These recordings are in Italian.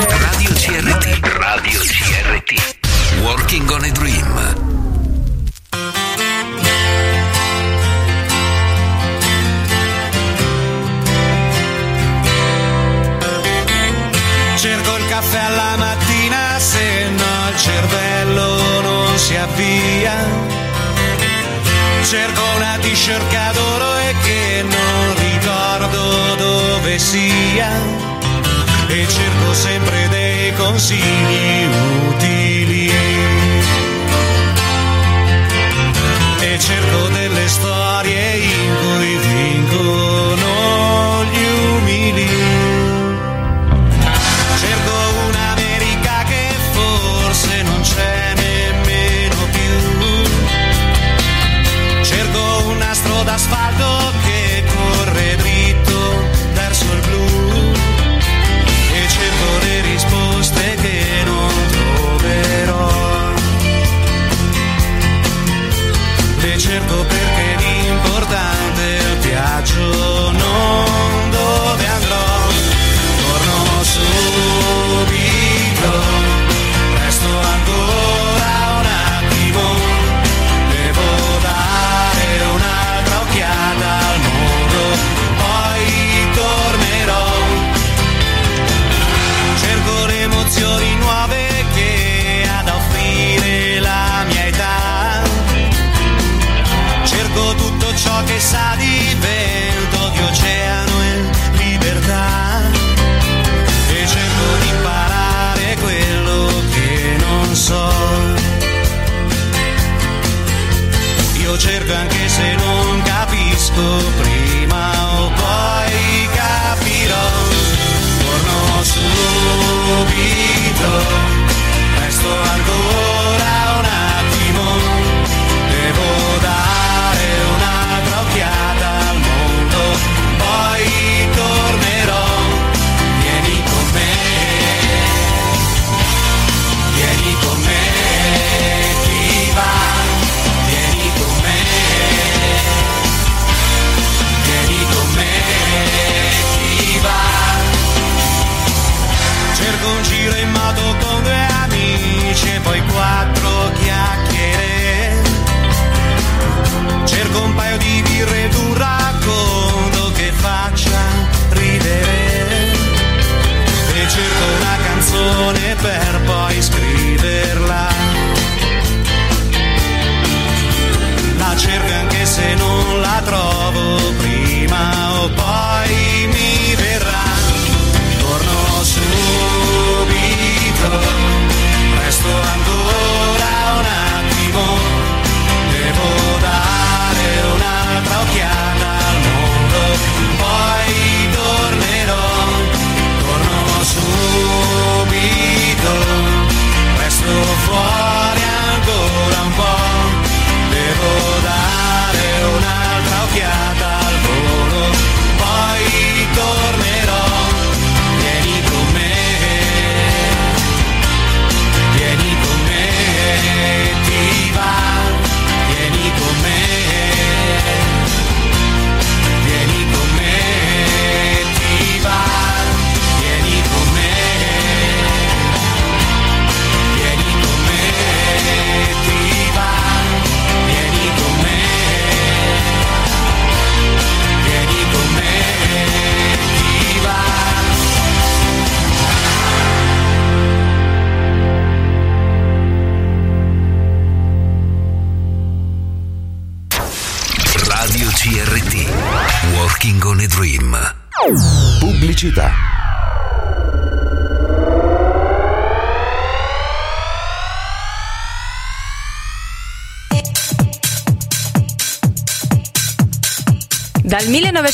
Radio CRT. Radio CRT. Working on a Dream. Cerco il caffè alla mattina, se no il cervello non si avvia. Cerco una t-shirt che adoro e che non ricordo dove sia. E cerco sempre dei consigli utili. E cerco delle storie in cui vincono gli umili. Cerco un'America che forse non c'è nemmeno più. Cerco un nastro d'asfalto capisco, prima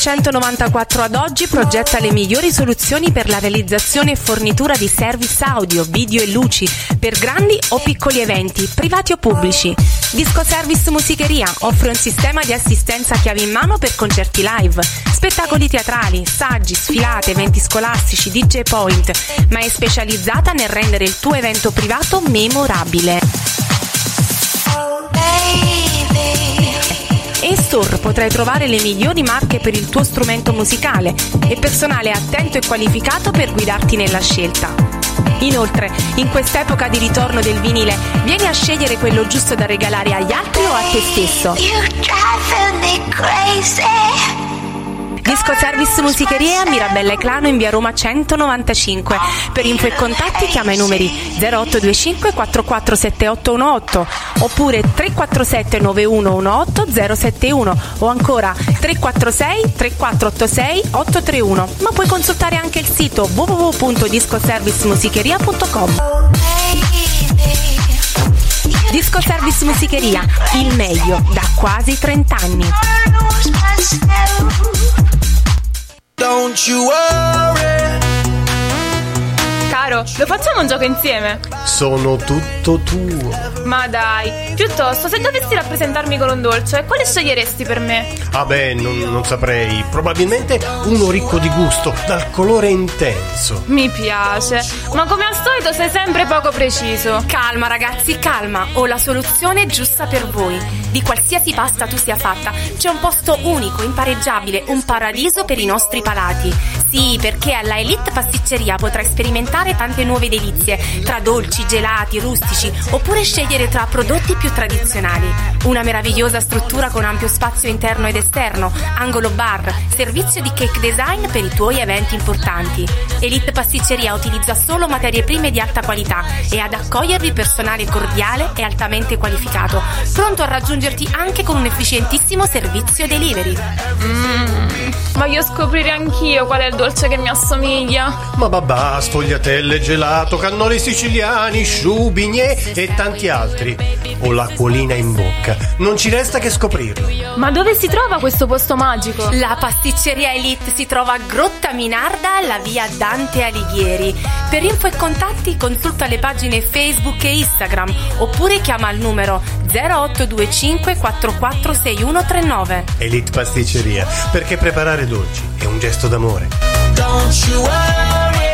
1994 ad oggi progetta le migliori soluzioni per la realizzazione e fornitura di service audio, video e luci per grandi o piccoli eventi, privati o pubblici. Disco Service Musicheria offre un sistema di assistenza chiave in mano per concerti live, spettacoli teatrali, saggi, sfilate, eventi scolastici, DJ Point, ma è specializzata nel rendere il tuo evento privato memorabile. In store potrai trovare le migliori marche per il tuo strumento musicale e personale attento e qualificato per guidarti nella scelta. Inoltre, in quest'epoca di ritorno del vinile, vieni a scegliere quello giusto da regalare agli altri o a te stesso. Disco Service Musicheria Mirabella e Clano in via Roma 195. Per info e contatti chiama i numeri 0825 447818 oppure 347 9118 071 o ancora 346 3486 831. Ma puoi consultare anche il sito www.discoservicemusicheria.com. Disco Service Musicheria, il meglio da quasi 30 anni. Don't you worry. Caro, lo facciamo un gioco insieme? Sono tutto tuo. Ma dai, piuttosto, se dovessi rappresentarmi con un dolce, quale sceglieresti per me? Ah beh, non, non saprei. Probabilmente uno ricco di gusto, dal colore intenso. Mi piace, ma come al solito sei sempre poco preciso. Calma ragazzi, calma, ho la soluzione giusta per voi. Di qualsiasi pasta tu sia fatta, c'è un posto unico, impareggiabile, un paradiso per i nostri palati. Sì, perché alla Elite Pasticceria potrai sperimentare tante nuove delizie, tra dolci, gelati, rustici, oppure scegliere tra prodotti più tradizionali. Una meravigliosa struttura con ampio spazio interno ed esterno, angolo bar, servizio di cake design per i tuoi eventi importanti. Elite Pasticceria utilizza solo materie prime di alta qualità e ad accogliervi personale cordiale e altamente qualificato, pronto a raggiungerti anche con un efficientissimo servizio delivery. Mmm, voglio scoprire anch'io qual è il dolce che mi assomiglia. Ma babà, sfogliatelle, gelato, cannoli siciliani, sciubigne e tanti altri. Ho l'acquolina in bocca. Non ci resta che scoprirlo. Ma dove si trova questo posto magico? La pasticceria Elite si trova a Grotta Minarda, alla via Dante Alighieri. Per info e contatti consulta le pagine Facebook e Instagram oppure chiama al numero 0825 446139. Elite Pasticceria, perché preparare dolci è un gesto d'amore. Don't you worry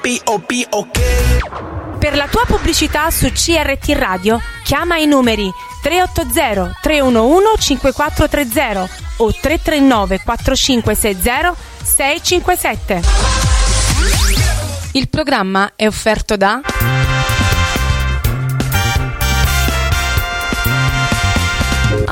be O-B okay. Per la tua pubblicità su CRT Radio chiama i numeri 380 311 5430 o 339 4560 657. Il programma è offerto da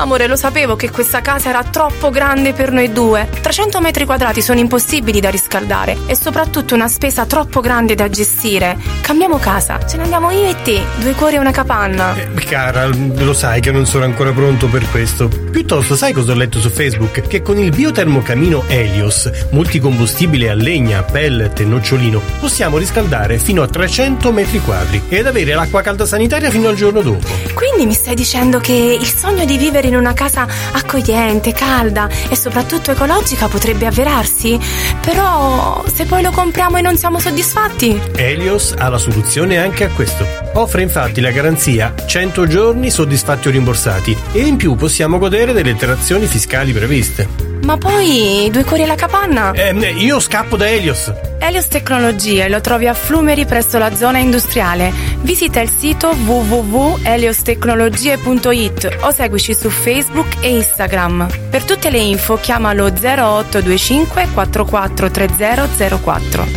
Amore, lo sapevo che questa casa era troppo grande per noi due. 300 metri quadrati sono impossibili da riscaldare e soprattutto una spesa troppo grande da gestire. Cambiamo casa, ce ne andiamo io e te, due cuori e una capanna. Eh, cara, lo sai che non sono ancora pronto per questo. Piuttosto, sai cosa ho letto su Facebook? Che con il biotermocamino Helios, multicombustibile a legna, pellet e nocciolino, possiamo riscaldare fino a 300 metri quadri ed avere l'acqua calda sanitaria fino al giorno dopo. Quindi mi stai dicendo che il sogno di vivere in una casa accogliente, calda e soprattutto ecologica potrebbe avverarsi? Però se poi lo compriamo e non siamo soddisfatti? Helios ha la soluzione anche a questo. Offre infatti la garanzia 100 giorni soddisfatti o rimborsati e in più possiamo godere delle detrazioni fiscali previste. Ma poi due cuori alla capanna? Eh, io scappo da Helios. Helios Tecnologie lo trovi a Flumeri presso la zona industriale. Visita il sito www.heliostecnologie.it o seguici su Facebook e Instagram. Per tutte le info chiamalo 0825 443004.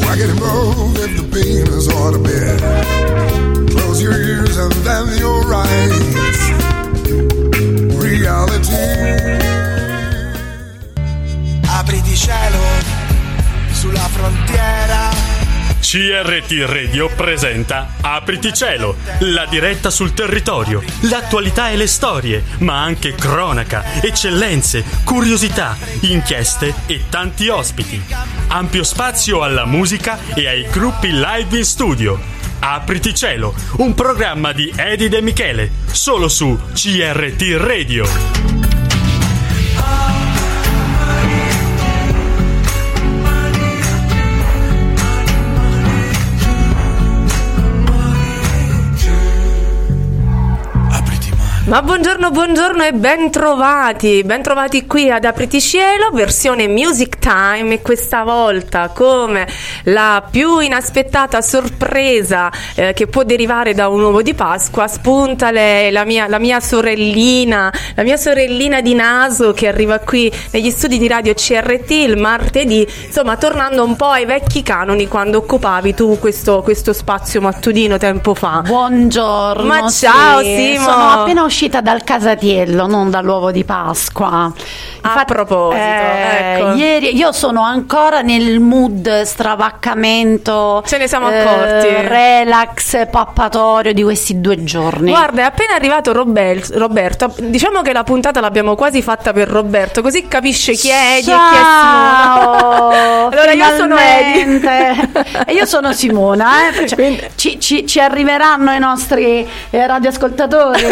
Rock and roll if the pain is all to bear. Close your ears and then your eyes. Apriti cielo sulla frontiera. CRT Radio presenta Apriti Cielo, la diretta sul territorio, l'attualità e le storie, ma anche cronaca, eccellenze, curiosità, inchieste e tanti ospiti. Ampio spazio alla musica e ai gruppi live in studio. Apriti Cielo, un programma di Edi De Michele, solo su CRT Radio. Ma buongiorno, buongiorno e bentrovati, bentrovati qui ad Apriti Cielo, versione Music Time e questa volta come la più inaspettata sorpresa eh, che può derivare da un uovo di Pasqua, spunta lei, la mia, la mia sorellina, la mia sorellina di naso che arriva qui negli studi di radio CRT il martedì, insomma tornando un po' ai vecchi canoni quando occupavi tu questo, questo spazio mattutino tempo fa. Buongiorno. Ma ciao sì, Simo! Sono appena uscita dal casatiello, non dall'uovo di Pasqua. A proposito, eh, ecco. ieri io sono ancora nel mood stravaccamento. Ce ne siamo eh, accorti. relax, pappatorio di questi due giorni. Guarda, è appena arrivato Robel- Roberto. Diciamo che la puntata l'abbiamo quasi fatta per Roberto, così capisce chi è Edi e chi è Ciao! Simona. Allora io sono Edi. Finalmente. e io sono Simona. eh. Cioè, ci, ci- ci arriveranno i nostri eh, radioascoltatori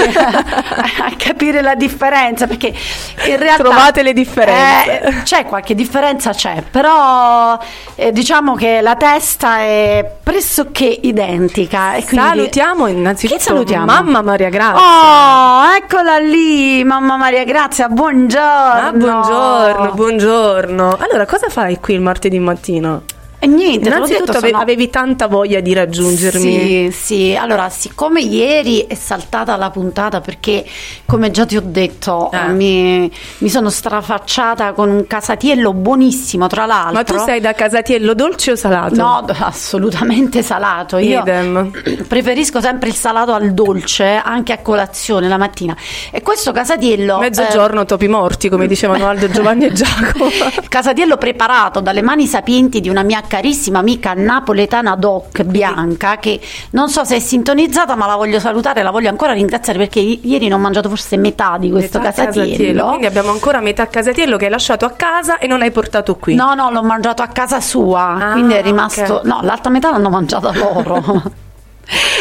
a capire la differenza perché in realtà Trovate le differenze. eh, c'è qualche differenza c'è però eh, diciamo che la testa è pressoché identica e quindi- Salutiamo innanzitutto salutiamo? mamma Maria Grazia. Oh, eccola lì, mamma Maria Grazia, buongiorno. Ah, buongiorno, buongiorno. Allora, cosa fai qui il martedì mattino? E niente, Innanzitutto detto, sono- avevi tanta voglia di raggiungermi. Sì, sì. Allora, siccome ieri è saltata la puntata perché, come già ti ho detto, Eh. mi, mi sono strafacciata con un casatiello buonissimo, tra l'altro. Ma tu sei da casatiello dolce o salato? No, assolutamente salato. Io Idem. preferisco sempre il salato al dolce, anche a colazione la mattina. E questo casatiello... Mezzogiorno topi morti, come dicevano Aldo, Giovanni e Giacomo. Casatiello preparato dalle mani sapienti di una mia carissima amica napoletana doc bianca che non so se è sintonizzata ma la voglio salutare, la voglio ancora ringraziare perché i- ieri non ho mangiato forse metà di questo Metà casatiello. Quindi abbiamo ancora metà casatiello che hai lasciato a casa e non hai portato qui. No, no, l'ho mangiato a casa sua, Ah, quindi è rimasto... ok. No, l'altra metà l'hanno mangiata loro.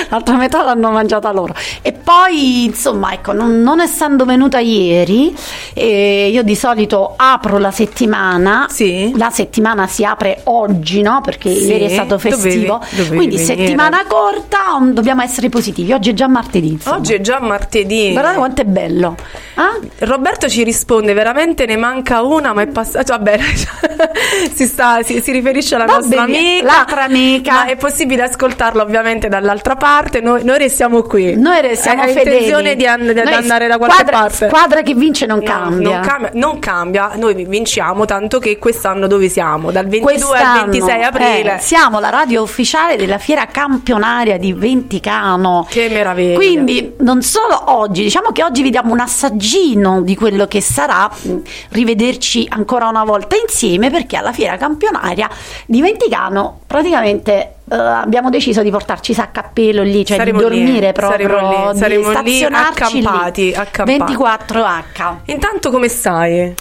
L'altra metà l'hanno mangiata loro. E poi, insomma, ecco, non, non essendo venuta ieri, eh, io di solito apro la settimana. Sì. La settimana si apre oggi, no? Perché Sì, ieri è stato festivo. dovevi- dovevi Quindi venire. settimana corta, um, dobbiamo essere positivi. Oggi è già martedì. insomma. Oggi è già martedì. Guardate quanto è bello. Ah? Roberto ci risponde, veramente ne manca una, ma è passato. Vabbè, si, sta, si, si riferisce alla Va nostra bene, amica. l'altra amica. Ma è possibile ascoltarlo ovviamente dall'altra parte. Noi, noi restiamo qui. Noi restiamo Hai fedeli. intenzione di, an- di andare da qualche squadra, parte? Squadra che vince non No, cambia. Non cambia, non cambia, noi vinciamo, tanto che quest'anno dove siamo? Dal 22 al Quest'anno, 26 aprile. eh, siamo la radio ufficiale della fiera campionaria di Venticano. Che meraviglia. Quindi non solo oggi, diciamo che oggi vi diamo un assaggino di quello che sarà mh, rivederci ancora una volta insieme perché alla fiera campionaria di Venticano praticamente eh, abbiamo deciso di portarci sacca a pelo lì, cioè Saremo di lì, dormire proprio, saremo lì, di saremo lì stazionarci accampati, lì. accampati. 24H. Intanto come stai? Eh,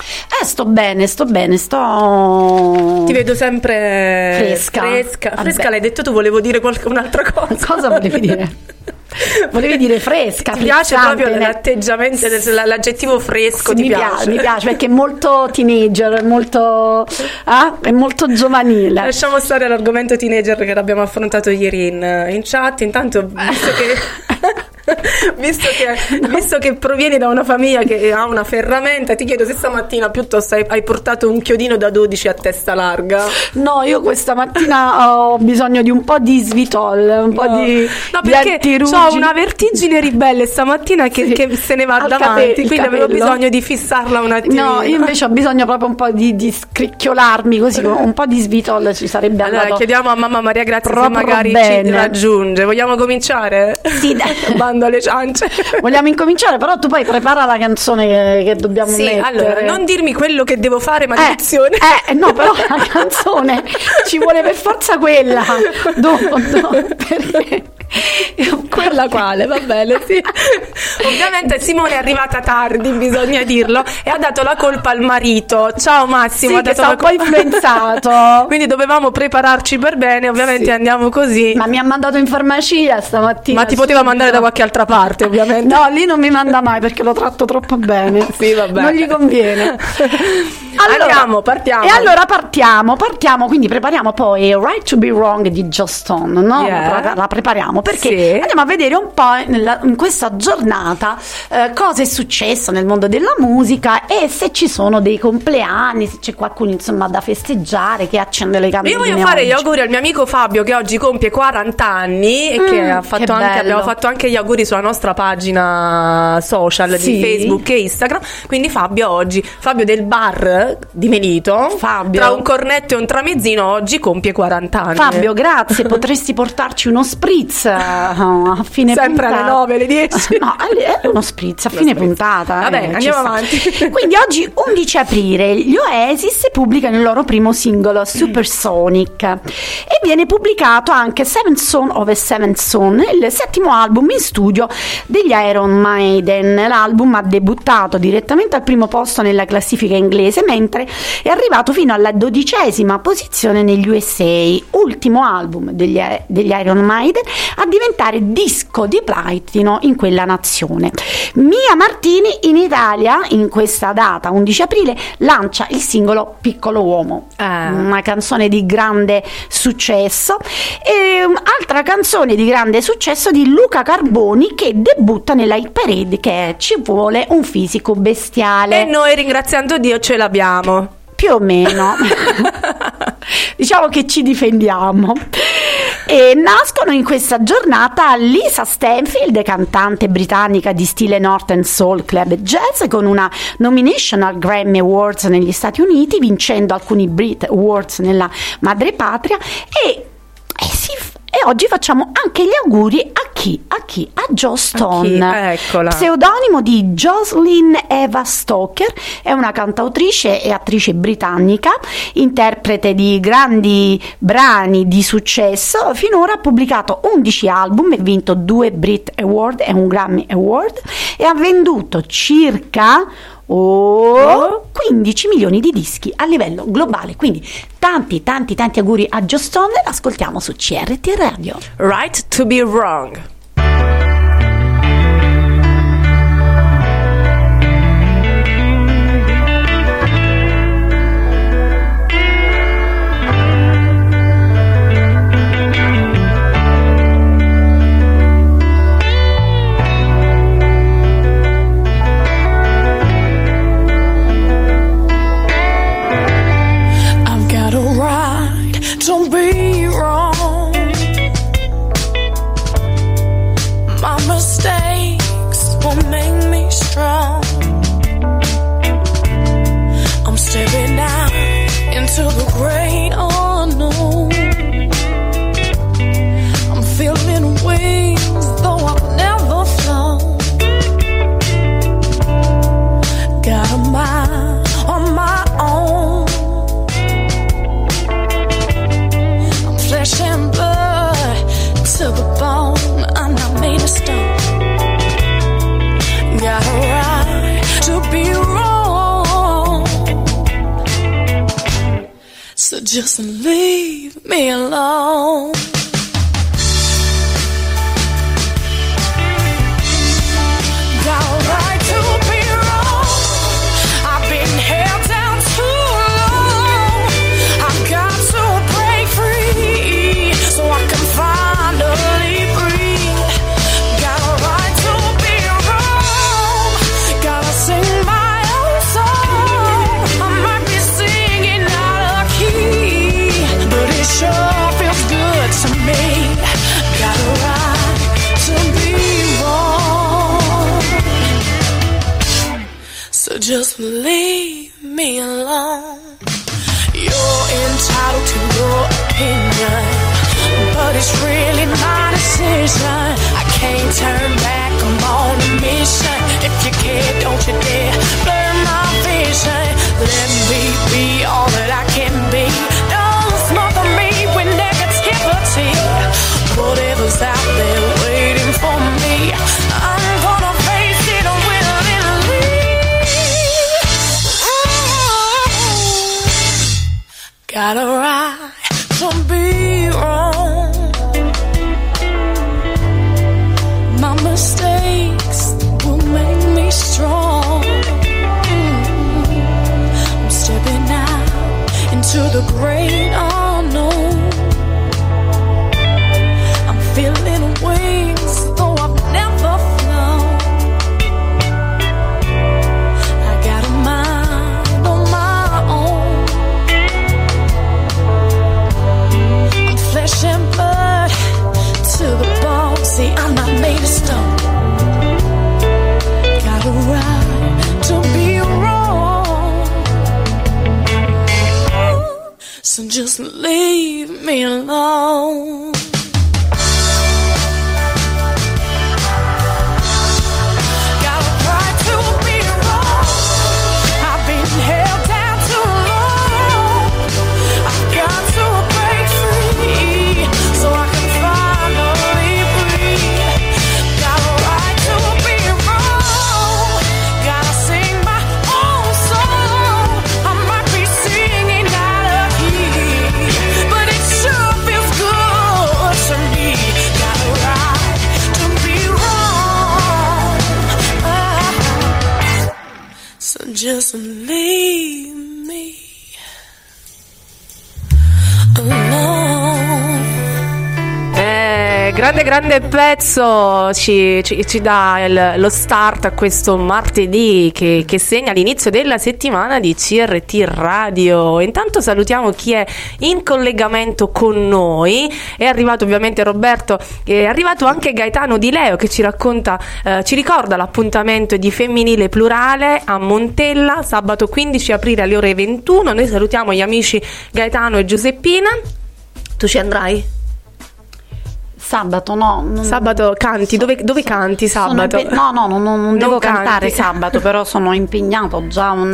sto bene, sto bene, sto... Ti vedo sempre Fresca. Fresca. Fresca l'hai detto tu, volevo dire qualche, un'altra cosa. Cosa volevi dire? Volevi dire fresca, Ti piace proprio l'atteggiamento, l'aggettivo fresco, Sì, ti mi piace? piace, mi piace perché è molto teenager, molto, ah, è molto giovanile. Lasciamo stare l'argomento teenager che l'abbiamo affrontato ieri in, in chat. Intanto, visto che, visto, che, visto che provieni da una famiglia che ha una ferramenta, ti chiedo se stamattina piuttosto hai, hai portato un chiodino da 12 a testa larga. No, io questa mattina ho bisogno di un po' di svitol, un po' No. di, No, di. Ho una vertigine ribelle stamattina che, Sì. che se ne va Al davanti, cape- il quindi avevo capello. bisogno di fissarla un attimino. No, io invece ho bisogno proprio un po' di, di scricchiolarmi così, un po' di svitol ci sarebbe Allora andato chiediamo a mamma Maria Grazia se magari ci bene. raggiunge. Vogliamo cominciare? Sì, dai. Bando alle ciance. Vogliamo incominciare, però tu poi prepara la canzone che, che dobbiamo Sì, mettere. allora, non dirmi quello che devo fare, Eh, maledizione. eh, no, però la canzone ci vuole per forza quella. Dopo, dopo, perché Quella quale, va bene, sì. Ovviamente Simone è arrivata tardi, bisogna dirlo, e ha dato la colpa al marito. Ciao Massimo, Sì, ha che dato la un po' influenzato. Quindi dovevamo prepararci per bene, ovviamente Sì. andiamo così. Ma mi ha mandato in farmacia stamattina. Ma ti poteva mandare da qualche altra parte, ovviamente. No, lì non mi manda mai perché lo tratto troppo bene. Sì, vabbè. Non gli conviene. Andiamo, partiamo. E allora partiamo, partiamo, quindi prepariamo poi Right to be Wrong di Joss Stone, no? Yeah. La, la prepariamo perché Sì. andiamo a vedere un po' nella- in questa giornata eh, cosa è successo nel mondo della musica e se ci sono dei compleanni, se c'è qualcuno insomma da festeggiare che accende le Io candeline voglio fare gli auguri al mio amico Fabio che oggi compie 40 anni e che, Mm, ha che fatto anche, bello. abbiamo fatto anche gli auguri sulla nostra pagina social Sì. di Facebook e Instagram. Quindi Fabio oggi, Fabio del bar di Melito, Fabio. tra un cornetto e un tramezzino, oggi compie 40 anni. Fabio, grazie, potresti portarci uno spritz a fine Sempre puntata. alle 9, alle 10. No, è uno spritz a fine puntata. eh, Vabbè, ci andiamo avanti. Quindi oggi 11 aprile gli Oasis pubblicano il loro primo singolo Supersonic e viene pubblicato anche Seven Son of a Seven Son, il settimo album in studio degli Iron Maiden. L'album ha debuttato direttamente al primo posto nella classifica inglese, mentre è arrivato fino alla dodicesima posizione negli USA, ultimo album degli, degli Iron Maiden a diventare disco di platino in quella nazione. Mia Martini in Italia, in questa data, 11 aprile, lancia il singolo Piccolo Uomo, una canzone di grande successo. E altra canzone di grande successo di Luca Carboni che debutta nella hit parade che è Ci vuole un fisico bestiale. E noi ringraziando Dio ce l'abbiamo. Più o meno. diciamo che ci difendiamo. E nascono in questa giornata Lisa Stanfield, cantante britannica di stile Northern Soul Club Jazz, con una nomination al Grammy Awards negli Stati Uniti, vincendo alcuni Brit Awards nella madrepatria e, e si- e oggi facciamo anche gli auguri a chi? A chi? A Joe Stone, Eccola. pseudonimo di Jocelyn Eva Stoker, è una cantautrice e attrice britannica, interprete di grandi brani di successo, finora ha pubblicato 11 album e vinto due Brit Award e un Grammy Award e ha venduto circa oh, 15 milioni di dischi a livello globale. Quindi tanti tanti tanti auguri a Joe Stone, ascoltiamo su CRT Radio. Right to be wrong. To be wrong. My mistakes will make me strong. I'm stepping out into the great dire, ça nous grande grande pezzo ci, ci- ci dà il- lo start a questo martedì che, che segna l'inizio della settimana di CRT Radio. Intanto salutiamo chi è in collegamento con noi. È arrivato ovviamente Roberto, è arrivato anche Gaetano Di Leo che ci racconta, eh, ci ricorda l'appuntamento di femminile plurale a Montella sabato 15 aprile alle ore 21. Noi salutiamo gli amici Gaetano e Giuseppina. Tu ci andrai? Sabato no. non- Sabato canti, dove, dove canti sabato? impe- no, no, no, no, non devo canti. cantare sabato, però sono impegnato, ho già un,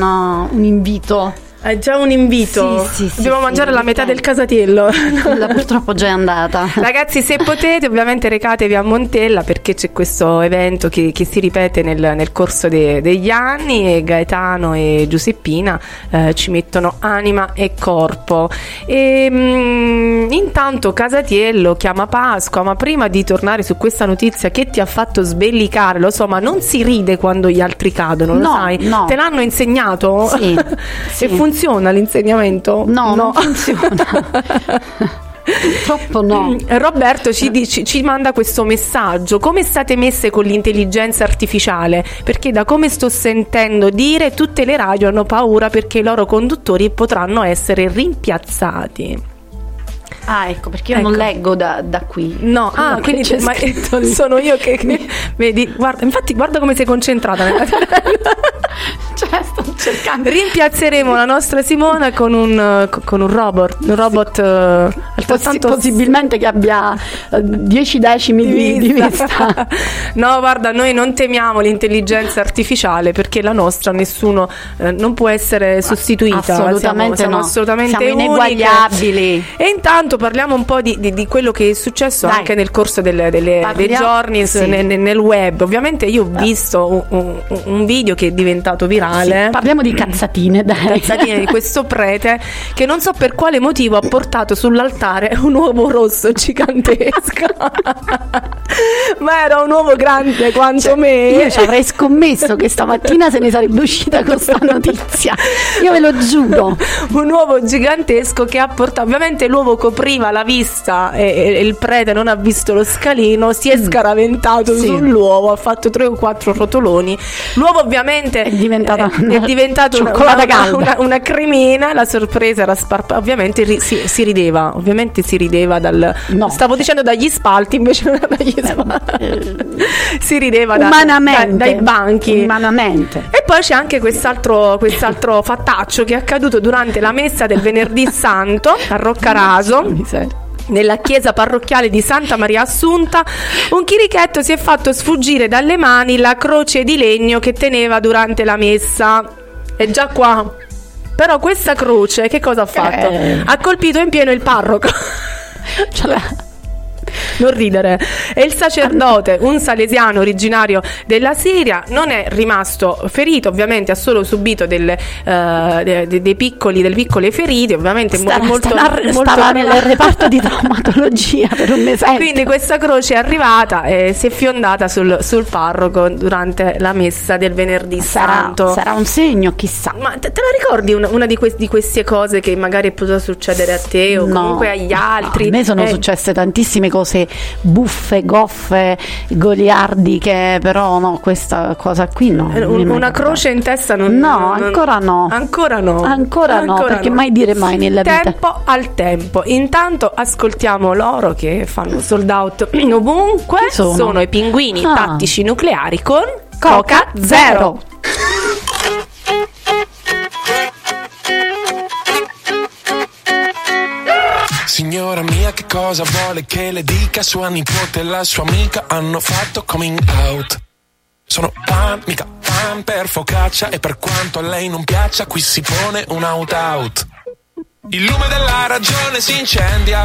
un invito. È già un invito. Sì, sì, Dobbiamo sì, mangiare la metà del casatiello. Quella purtroppo già è andata. Ragazzi, se potete, ovviamente recatevi a Montella perché c'è questo evento che, che si ripete nel, nel corso de- degli anni e Gaetano e Giuseppina eh, ci mettono anima e corpo. E, mm, intanto Casatiello chiama Pasqua, ma prima di tornare su questa notizia che ti ha fatto sbellicare, lo so, ma non si ride quando gli altri cadono, lo No, sai? no. Te l'hanno insegnato? Sì, E funziona l'insegnamento? No, non funziona. Purtroppo no. Roberto ci, dice- ci manda questo messaggio: come state messe con l'intelligenza artificiale? Perché da come sto sentendo dire, tutte le radio hanno paura perché i loro conduttori potranno essere rimpiazzati. Ah, ecco, perché io Ecco. non leggo da, da qui. No, ah, che quindi c'è ma- scritto lì. sono io che, che- vedi, guarda, infatti guarda come sei concentrata nella Cioè, sto cercando. Rimpiazzeremo la nostra Simona con un, eh, con un robot, un robot eh, Possi- altrettanto possibilmente che abbia eh, 10 decimi di, di vista. no, guarda, noi non temiamo l'intelligenza artificiale perché la nostra nessuno eh, non può essere sostituita. Assolutamente siamo, siamo no. assolutamente Siamo uniche. ineguagliabili. E intanto parliamo un po' di, di- di quello che è successo Dai. anche nel corso delle- delle- dei giorni sì. nel, nel web. Ovviamente io ho visto un, un- un video che è diventato virale. Sì, parliamo di cazzatine, dai. Cazzatine di questo prete che non so per quale motivo ha portato sull'altare un uovo rosso gigantesco. Ma era un uovo grande quanto me. Io ci avrei scommesso che stamattina se ne sarebbe uscita questa notizia. Io ve lo giuro. un uovo gigantesco che ha portato ovviamente l'uovo copriva la vista e, e il prete non ha visto lo scalino si è scaraventato Mm. Sì. sull'uovo ha fatto tre o quattro rotoloni l'uovo ovviamente È diventata è, è diventato una, una- una- una cremina la sorpresa era sparpa ovviamente ri- si, si rideva ovviamente si rideva dal No. stavo dicendo dagli spalti invece non dagli spalti si rideva da- da- dai banchi Umanamente. e poi c'è anche quest'altro, quest'altro fattaccio che è accaduto durante la messa del venerdì santo a Roccaraso. Nella chiesa parrocchiale di Santa Maria Assunta, un chirichetto si è fatto sfuggire dalle mani la croce di legno che teneva durante la messa. È già qua. Però questa croce che cosa ha fatto? Eh. Ha colpito in pieno il parroco. Non ridere. E il sacerdote, un salesiano originario della Siria, non è rimasto ferito, ovviamente ha solo subito delle, eh, de- de- dei piccoli, delle piccole ferite, ovviamente Stava, molto, stava- molto stava nel reparto di traumatologia per un mese. Quindi questa croce è arrivata e si è fiondata sul, sul parroco durante la messa del venerdì Sarà, santo. sarà un segno, chissà. Ma te, te la ricordi una, una di, que- di queste cose che magari è potuta succedere a te o No, comunque agli altri? A me sono Eh, successe tantissime cose buffe, goffe, goliardiche, però no, questa cosa qui no. eh, un- una croce in testa non No, non- ancora no. Ancora no. Ancora no, perché no. mai dire mai nella vita. Tempo al tempo. Intanto ascoltiamo loro che fanno sold out ovunque. Chi sono? i pinguini Ah. tattici nucleari con Coca Zero. Signora mia, che cosa vuole che le dica? Sua nipote e la sua amica hanno fatto coming out. Sono pan, mica pan per focaccia e per quanto a lei non piaccia, qui si pone un out-out. Il lume della ragione si incendia.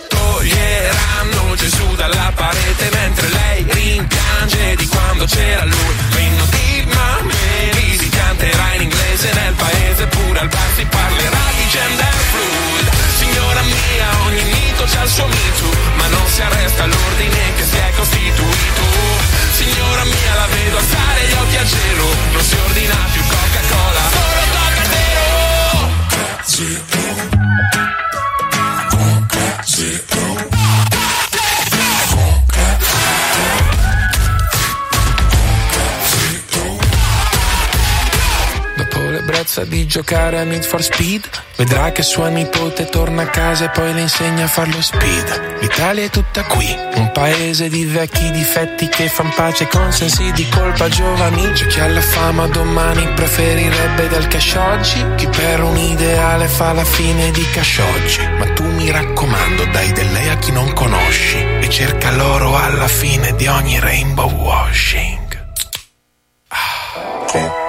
Toglieranno Gesù dalla parete mentre lei rimpiange di quando c'era lui. L'inno di Mameli si canterà in inglese nel paese, pure al bar si parlerà di gender fluid. Signora mia, ogni mito c'ha il suo mito, ma non si arresta l'ordine che si è costituito. Signora mia, la vedo alzare gli occhi al cielo, non si ordina più Coca-Cola, solo Coca Zero. Coca L'ebbrezza di giocare a Need for Speed. Vedrà che sua nipote torna a casa e poi le insegna a farlo speed. L'Italia è tutta qui, un paese di vecchi difetti che fan pace con sensi di colpa. Giovani C'è chi ha la fama domani preferirebbe del cash oggi. Chi per un ideale fa la fine di cash oggi. Ma tu mi raccomando dai del lei a chi non conosci E cerca l'oro alla fine di ogni rainbow washing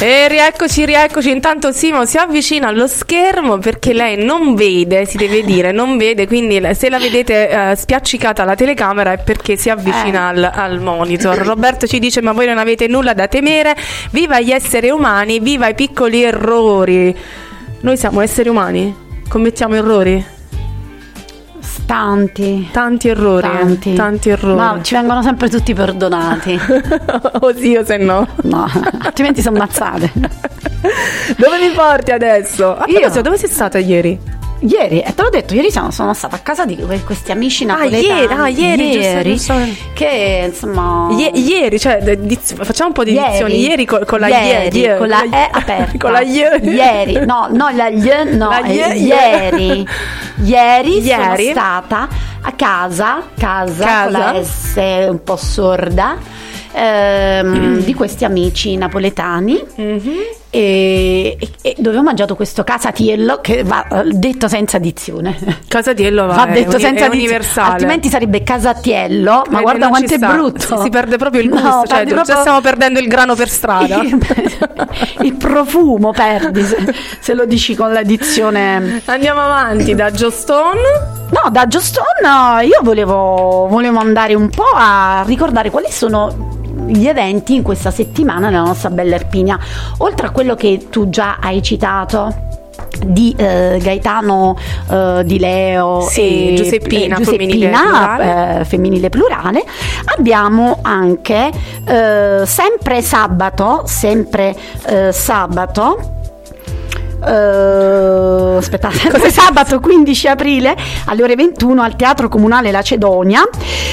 E rieccoci, rieccoci. Intanto Simo si avvicina allo schermo perché lei non vede, si deve dire, non vede. Quindi la- se la vedete eh, spiaccicata alla telecamera è perché si avvicina al, al monitor. Roberto ci dice: Ma voi non avete nulla da temere. Viva gli esseri umani, viva i piccoli errori. Noi siamo esseri umani? Commettiamo errori? Tanti. Tanti errori. Tanti. Tanti errori. Ma ci vengono sempre tutti perdonati. Oddio, se no. No, altrimenti sono ammazzate. Dove mi porti adesso? A Io? dove sei stata ieri? Ieri, e te l'ho detto, ieri sono, sono stata a casa di que- questi amici napoletani. ieri, ah, ieri, giusto, giusto. che insomma... Ie- ieri, cioè, diz- facciamo un po' di Ieri. edizioni. Ieri co- con la Ieri, ie- con la E aperta. con la ie- Ieri, no, no, la Y, no, La è ie- ieri. Ieri, sono Ieri. stata a casa, casa, Casa. con la S un po' sorda, ehm, di questi amici napoletani. Mhm. E, e- e dove ho mangiato questo casatiello che va eh, detto senza dizione Casatiello va, va detto uni- senza universale. altrimenti sarebbe casatiello ma Eh, guarda quanto è sta. brutto Si, perde proprio il No, gusto, cioè, perdi già proprio- stiamo perdendo il grano per strada. il profumo perdi se, se lo dici con la dizione Andiamo avanti da Joe Stone. no da Joe Stone io volevo, volevo andare un po' a ricordare quali sono gli eventi in questa settimana nella nostra bella Erpinia oltre a quello che tu già hai citato di eh, Gaetano eh, Di Leo Sì, e Giuseppina, eh, femminile plurale. eh, femminile plurale abbiamo anche eh, sempre sabato sempre sabato eh, aspettate, sempre sabato 15 aprile alle ore 21 al Teatro Comunale Lacedonia.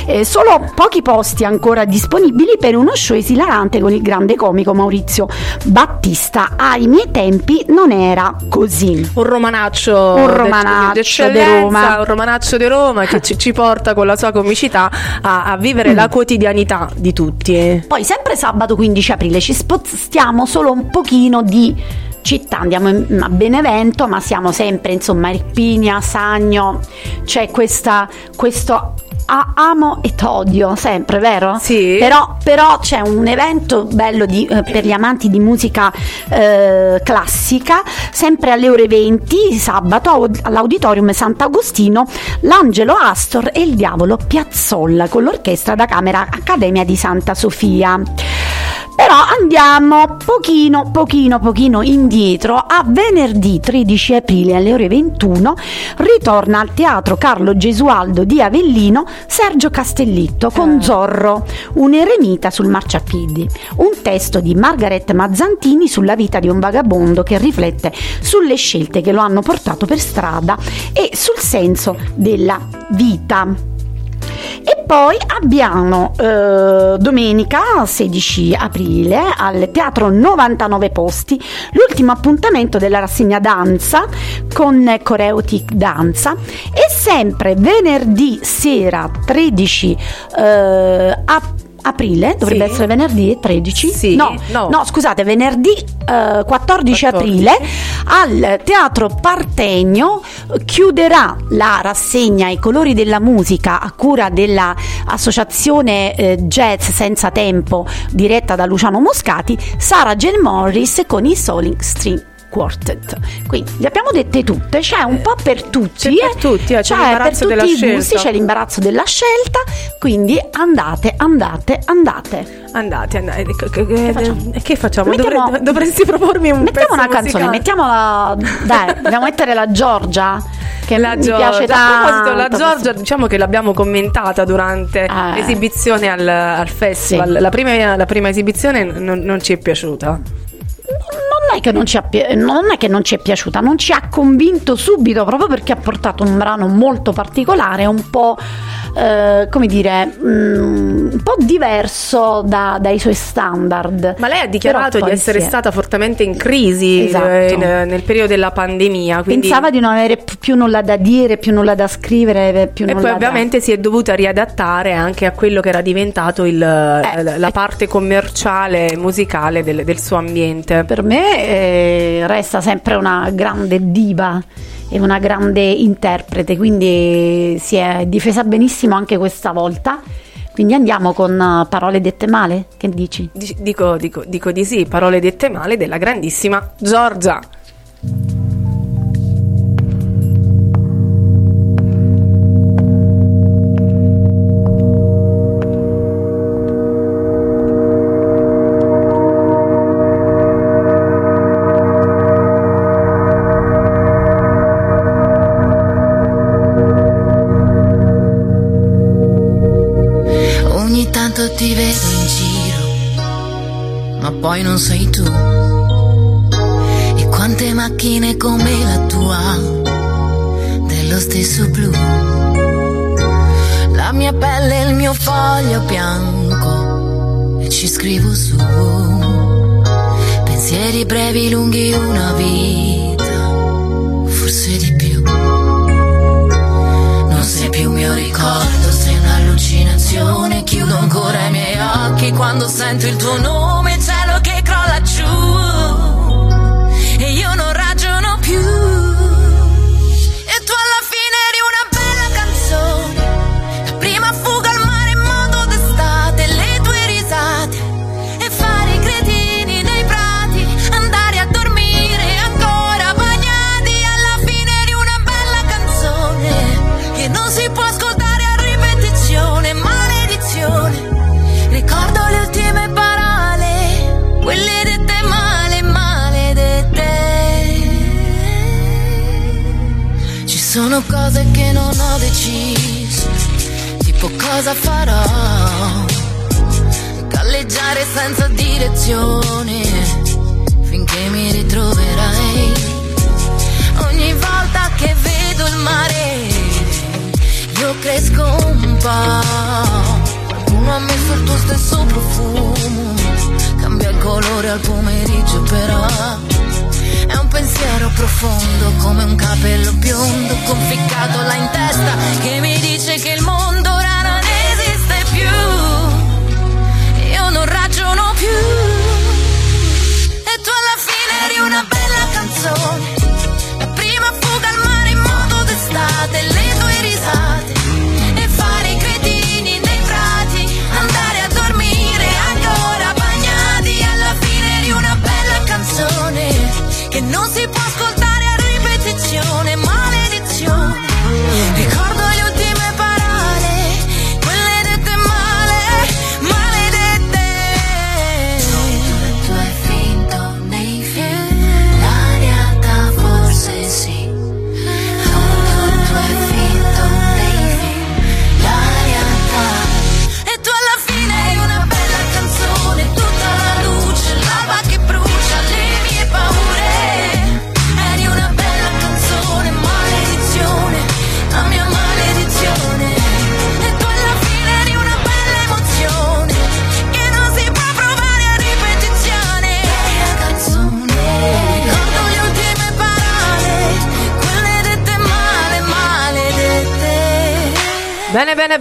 Eh, solo pochi posti ancora disponibili per uno show esilarante con il grande comico Maurizio Battista. Ai miei tempi non era così. Un romanaccio, Un romanaccio di Roma. un romanaccio di Roma che ci, ci porta con la sua comicità a, a vivere Mm. la quotidianità di tutti. Poi sempre sabato 15 aprile ci spostiamo solo un pochino di città, andiamo a Benevento, ma siamo sempre insomma Irpinia, Sagno, c'è questa, questo a- amo e t'odio, sempre, vero? Sì. Però, però c'è un evento bello di- eh, per gli amanti di musica eh, classica, sempre alle ore 20, sabato, aud- all'Auditorium Sant'Agostino, l'Angelo Astor e il Diavolo Piazzolla con l'orchestra da Camera Accademia di Santa Sofia. Però andiamo pochino, pochino, pochino indietro a venerdì 13 aprile alle ore 21 ritorna al Teatro Carlo Gesualdo di Avellino Sergio Castellitto con Zorro, un eremita sul marciapiedi, un testo di Margaret Mazzantini sulla vita di un vagabondo che riflette sulle scelte che lo hanno portato per strada e sul senso della vita. E poi abbiamo eh, domenica 16 aprile al Teatro 99 Posti l'ultimo appuntamento della rassegna danza con Coreutic Danza. E sempre venerdì sera 13 eh, ap- aprile, dovrebbe Sì. essere venerdì 13? Sì, no, no. no, scusate, venerdì eh, 14 aprile al Teatro Partenio eh, chiuderà la rassegna I colori della musica a cura dell'associazione eh, Jazz Senza Tempo diretta da Luciano Moscati, Sara Jane Morris con i Soling String Quartet. Quindi le abbiamo dette tutte, c'è un po' per tutti, C'è per tutti, eh, c'è l'imbarazzo per tutti della i scelta. gusti, c'è l'imbarazzo della scelta, quindi andate, andate, andate. Andate, andate. Che, facciamo? che facciamo? Mettiamo- Dovre- dovresti propormi un Mettiamo una canzone, mettiamola. Dai, dobbiamo mettere la Giorgia. Che La mi Giorgia, piace a proposito, la tanto. Giorgia diciamo che l'abbiamo commentata durante l'esibizione al, al festival. La, prima, la prima esibizione non, non ci è piaciuta. È, che non, ci pi- non è che non ci è piaciuta, non ci ha convinto subito proprio perché ha portato un brano molto particolare, un po' eh, come dire, mm, un po' diverso da- dai suoi standard. Ma lei ha dichiarato di essere è- stata fortemente in crisi Esatto. eh, nel periodo della pandemia. Quindi... Pensava di non avere più nulla da dire, più nulla da scrivere, più E poi da- ovviamente si è dovuta riadattare anche a quello che era diventato il- Eh, la parte commerciale e musicale del, del suo ambiente. Per me eh, resta sempre una grande diva e una grande interprete, quindi si è difesa benissimo anche questa volta. Quindi andiamo con eh, parole dette male? Che dici? Dic- Dico, dico- dico di sì, parole dette male della grandissima Giorgia.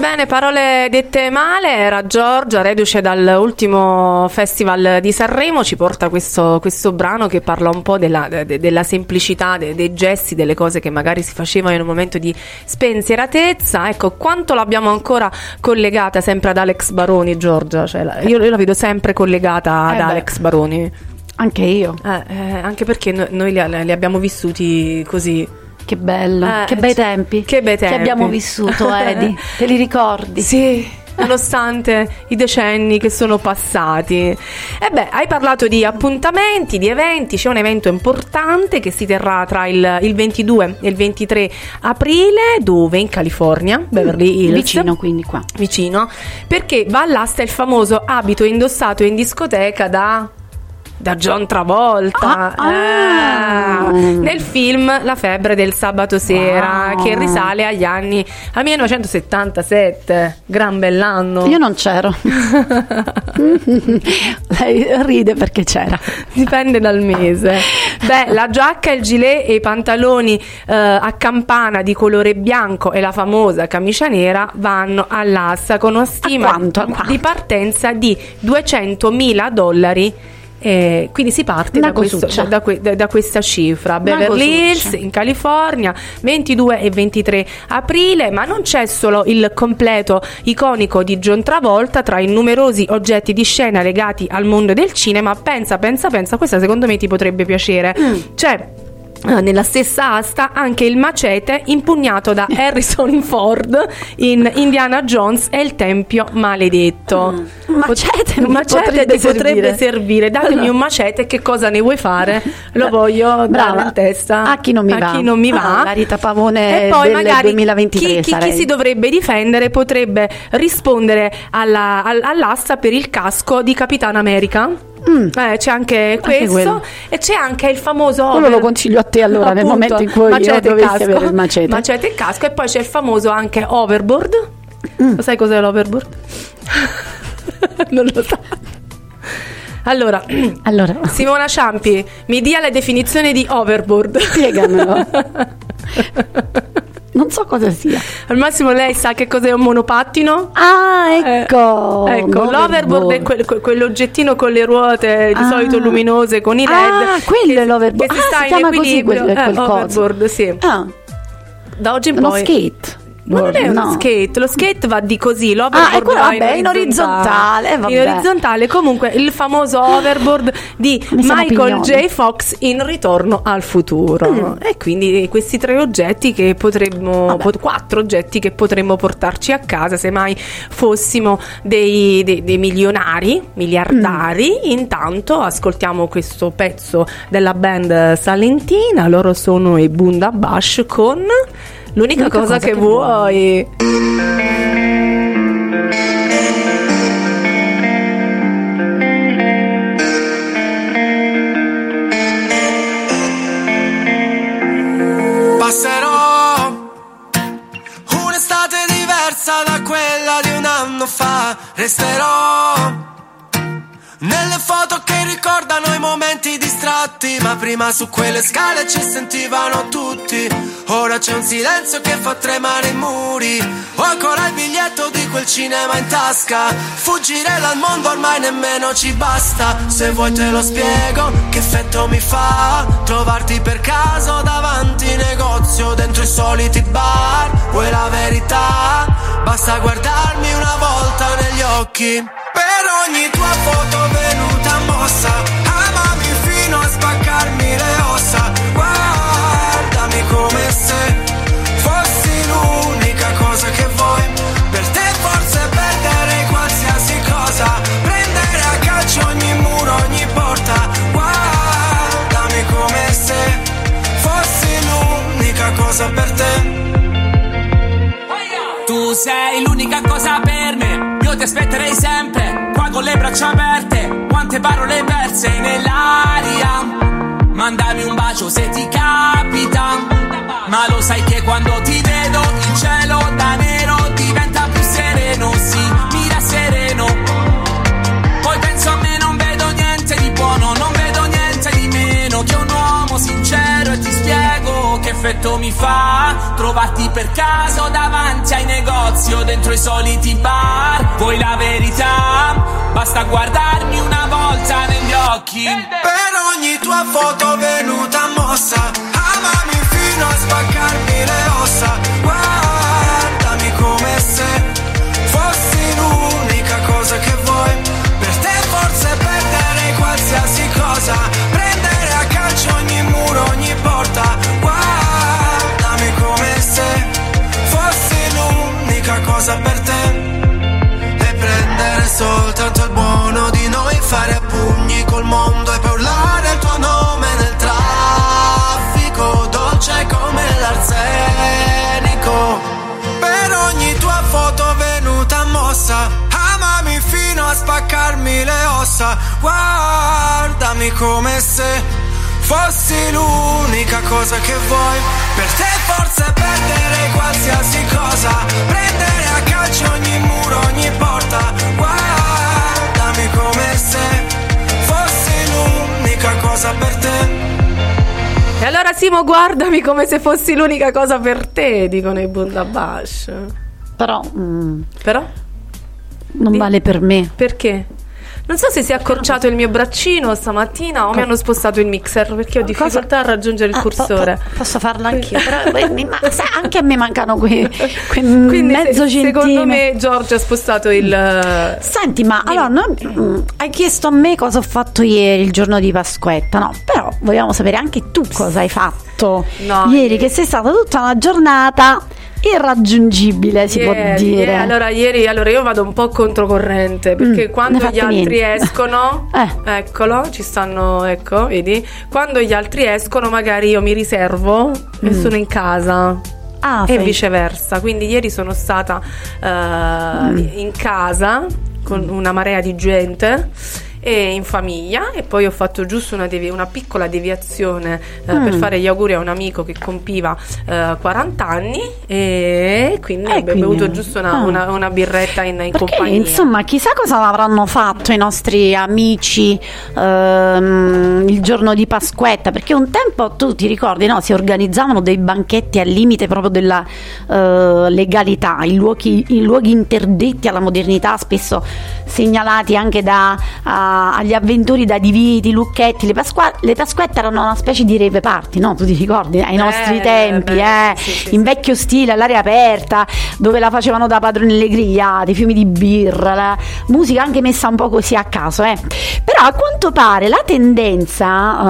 Bene, parole dette male. Era Giorgia, reduce dall'ultimo festival di Sanremo, ci porta questo, questo brano che parla un po' della, de- della semplicità, de- dei gesti, delle cose che magari si facevano in un momento di spensieratezza. Ecco, quanto l'abbiamo ancora collegata sempre ad Alex Baroni, Giorgia? Cioè, io, la vedo sempre collegata ad Eh. Alex Baroni. Anche io. Eh, eh, anche perché no- noi li, li abbiamo vissuti così. Che bello, Eh, che bei tempi. Che bei tempi. Che abbiamo vissuto, Edi. Te li ricordi? Sì, nonostante i decenni che sono passati. E beh, hai parlato di appuntamenti, di eventi, c'è un evento importante che si terrà tra il, il 22 e il 23 aprile, dove? In California, Beverly Hills. Vicino quindi qua. Vicino, perché va all'asta il famoso abito indossato in discoteca da... Da John Travolta Ah, ah. Eh, nel film La febbre del sabato sera Wow. che risale agli anni al 1977, gran bell'anno. Io non c'ero. Lei ride perché c'era. Dipende dal mese. Beh, la giacca, il gilet e i pantaloni eh, a campana di colore bianco e la famosa camicia nera vanno all'asta con una stima quanto? A quanto? di partenza di 200.000 dollari. Eh, quindi si parte da, questo- da que- da- questa cifra. Beverly Hills in California, 22 e 23 aprile, ma non c'è solo il completo iconico di John Travolta tra i numerosi oggetti di scena legati al mondo del cinema. Pensa, pensa, pensa, questa secondo me ti potrebbe piacere. Mm. C'è eh, nella stessa asta anche il macete impugnato da Harrison Ford in Indiana Jones e il Tempio Maledetto. Un macete un macete potrebbe ti potrebbe servire. servire. Datemi Allora. un macete che cosa ne vuoi fare? Lo voglio dare in testa A chi non mi a va. chi non mi va. Ah, la Rita Pavone e poi magari 2023 chi, chi- chi si dovrebbe difendere potrebbe rispondere alla- al- all'asta per il casco di Capitan America. Eh, c'è anche questo quello. e c'è anche il famoso Quello over- lo consiglio a te allora, nel Appunto, momento in cui e dovessi casco. avere il macete. Macete e casco e poi c'è il famoso anche overboard. Mm. Lo sai cos'è l'overboard? non lo so. Allora, allora, Simona Ciampi, mi dia la definizione di overboard. Spiegamelo. non so cosa sia. Al massimo lei sa che cos'è un monopattino? Ah, ecco. Eh, ecco, l'overboard è quel- que- quell'oggettino con le ruote di Ah. solito luminose con i LED. Ah, quello è l'overboard. Che si Ah, sta si in chiama così equilibrio. quel- Eh, quel coso. overboard, sì. Ah, Da oggi in poi. skate. Ma non è uno No. skate, lo skate va di così, l'overboard Ah, quello, va vabbè, in orizzontale, eh, vabbè. In orizzontale, comunque il famoso overboard di Mi Michael. J. Fox in Ritorno al futuro. Mm. E quindi questi tre oggetti che potremmo, pot- quattro oggetti che potremmo portarci a casa se mai fossimo dei, dei- dei milionari, miliardari. Mm. Intanto ascoltiamo questo pezzo della band salentina, loro sono i Bundabash con l'unica L'unica cosa, cosa che, che vuoi. Passerò un'estate diversa da quella di un anno fa. Resterò ricordano i momenti distratti. Ma prima su quelle scale ci sentivano tutti. Ora c'è un silenzio che fa tremare i muri. Ho ancora il biglietto di quel cinema in tasca. Fuggire dal mondo ormai nemmeno ci basta. Se vuoi te lo spiego che effetto mi fa. Trovarti per caso davanti negozio dentro i soliti bar. Vuoi la verità? Basta guardarmi una volta negli occhi. Per ogni tua foto venuta mossa. Amami fino a spaccarmi le ossa. Guardami come se fossi l'unica cosa che vuoi. Per te forse perdere qualsiasi cosa. Prendere a calcio ogni muro, ogni porta. Guardami come se fossi l'unica cosa per te. Tu sei l'unica cosa per me, io ti aspetterei sempre, con le braccia aperte, quante parole perse nell'aria. Mandami un bacio se ti capita, ma lo sai che quando ti vedo il cielo da nero diventa più sereno, sì, effetto mi fa trovarti per caso davanti ai negozi o dentro i soliti bar. Vuoi la verità? Basta guardarmi una volta negli occhi. Per ogni tua foto venuta mossa Amami fino a spaccarmi le ossa Guardami come se fossi l'unica cosa che vuoi Per te forse perdere qualsiasi cosa cosa per te e prendere soltanto il buono di noi, fare a pugni col mondo e poi urlare il tuo nome nel traffico, dolce come l'arsenico. Per ogni tua foto venuta mossa, amami fino a spaccarmi le ossa, guardami come se fossi l'unica cosa che vuoi. Per te forse perdere qualsiasi cosa, prendere a calcio ogni muro, ogni porta, guardami come se fossi l'unica cosa per te. E allora Simo, guardami come se fossi l'unica cosa per te, dicono i Bundabash. Però, mm, Però? non vale per me. Perché? Non so se si è accorciato il mio braccino stamattina o mi hanno spostato il mixer perché ho difficoltà a raggiungere il Ah, po- cursore. po- posso farlo anch'io, però mi- ma sai, anche a me mancano quei, quei mezzo se- centimetro. secondo me Giorgio ha spostato il... Senti, ma allora non- mm, hai chiesto a me cosa ho fatto ieri, il giorno di Pasquetta, no? Però vogliamo sapere anche tu cosa hai fatto No, ieri, che sei stata tutta una giornata irraggiungibile, si può Ieri, dire. eh, allora, ieri allora io vado un po' controcorrente perché Mm, quando gli altri niente. escono, Eh. eccolo, ci stanno, ecco, vedi? Quando gli altri escono, magari io mi riservo e Mm. sono in casa. Ah, e fai- viceversa. Quindi ieri sono stata eh, Mm. in casa con una marea di gente e in famiglia e poi ho fatto giusto una, devi- una piccola deviazione eh, Mm. per fare gli auguri a un amico che compiva eh, 40 anni e quindi Eh, abbiamo bevuto giusto una, ah. una- una birretta in, in Perché compagnia. insomma, chissà cosa avranno fatto i nostri amici ehm, il giorno di Pasquetta, perché un tempo tu ti ricordi, no? Si organizzavano dei banchetti al limite proprio della eh, legalità, in luoghi, in luoghi interdetti alla modernità, spesso segnalati anche da, a- agli avventori da Diviti, Lucchetti. Le, Pasqua- le Pasquette erano una specie di rave party, no? Tu ti ricordi? Ai nostri Eh, tempi, beh, eh? sì, sì, in vecchio stile, all'aria aperta, dove la facevano da padroni le grigliate, fiumi di birra, la musica anche messa un po' così a caso, eh. Però a quanto pare la tendenza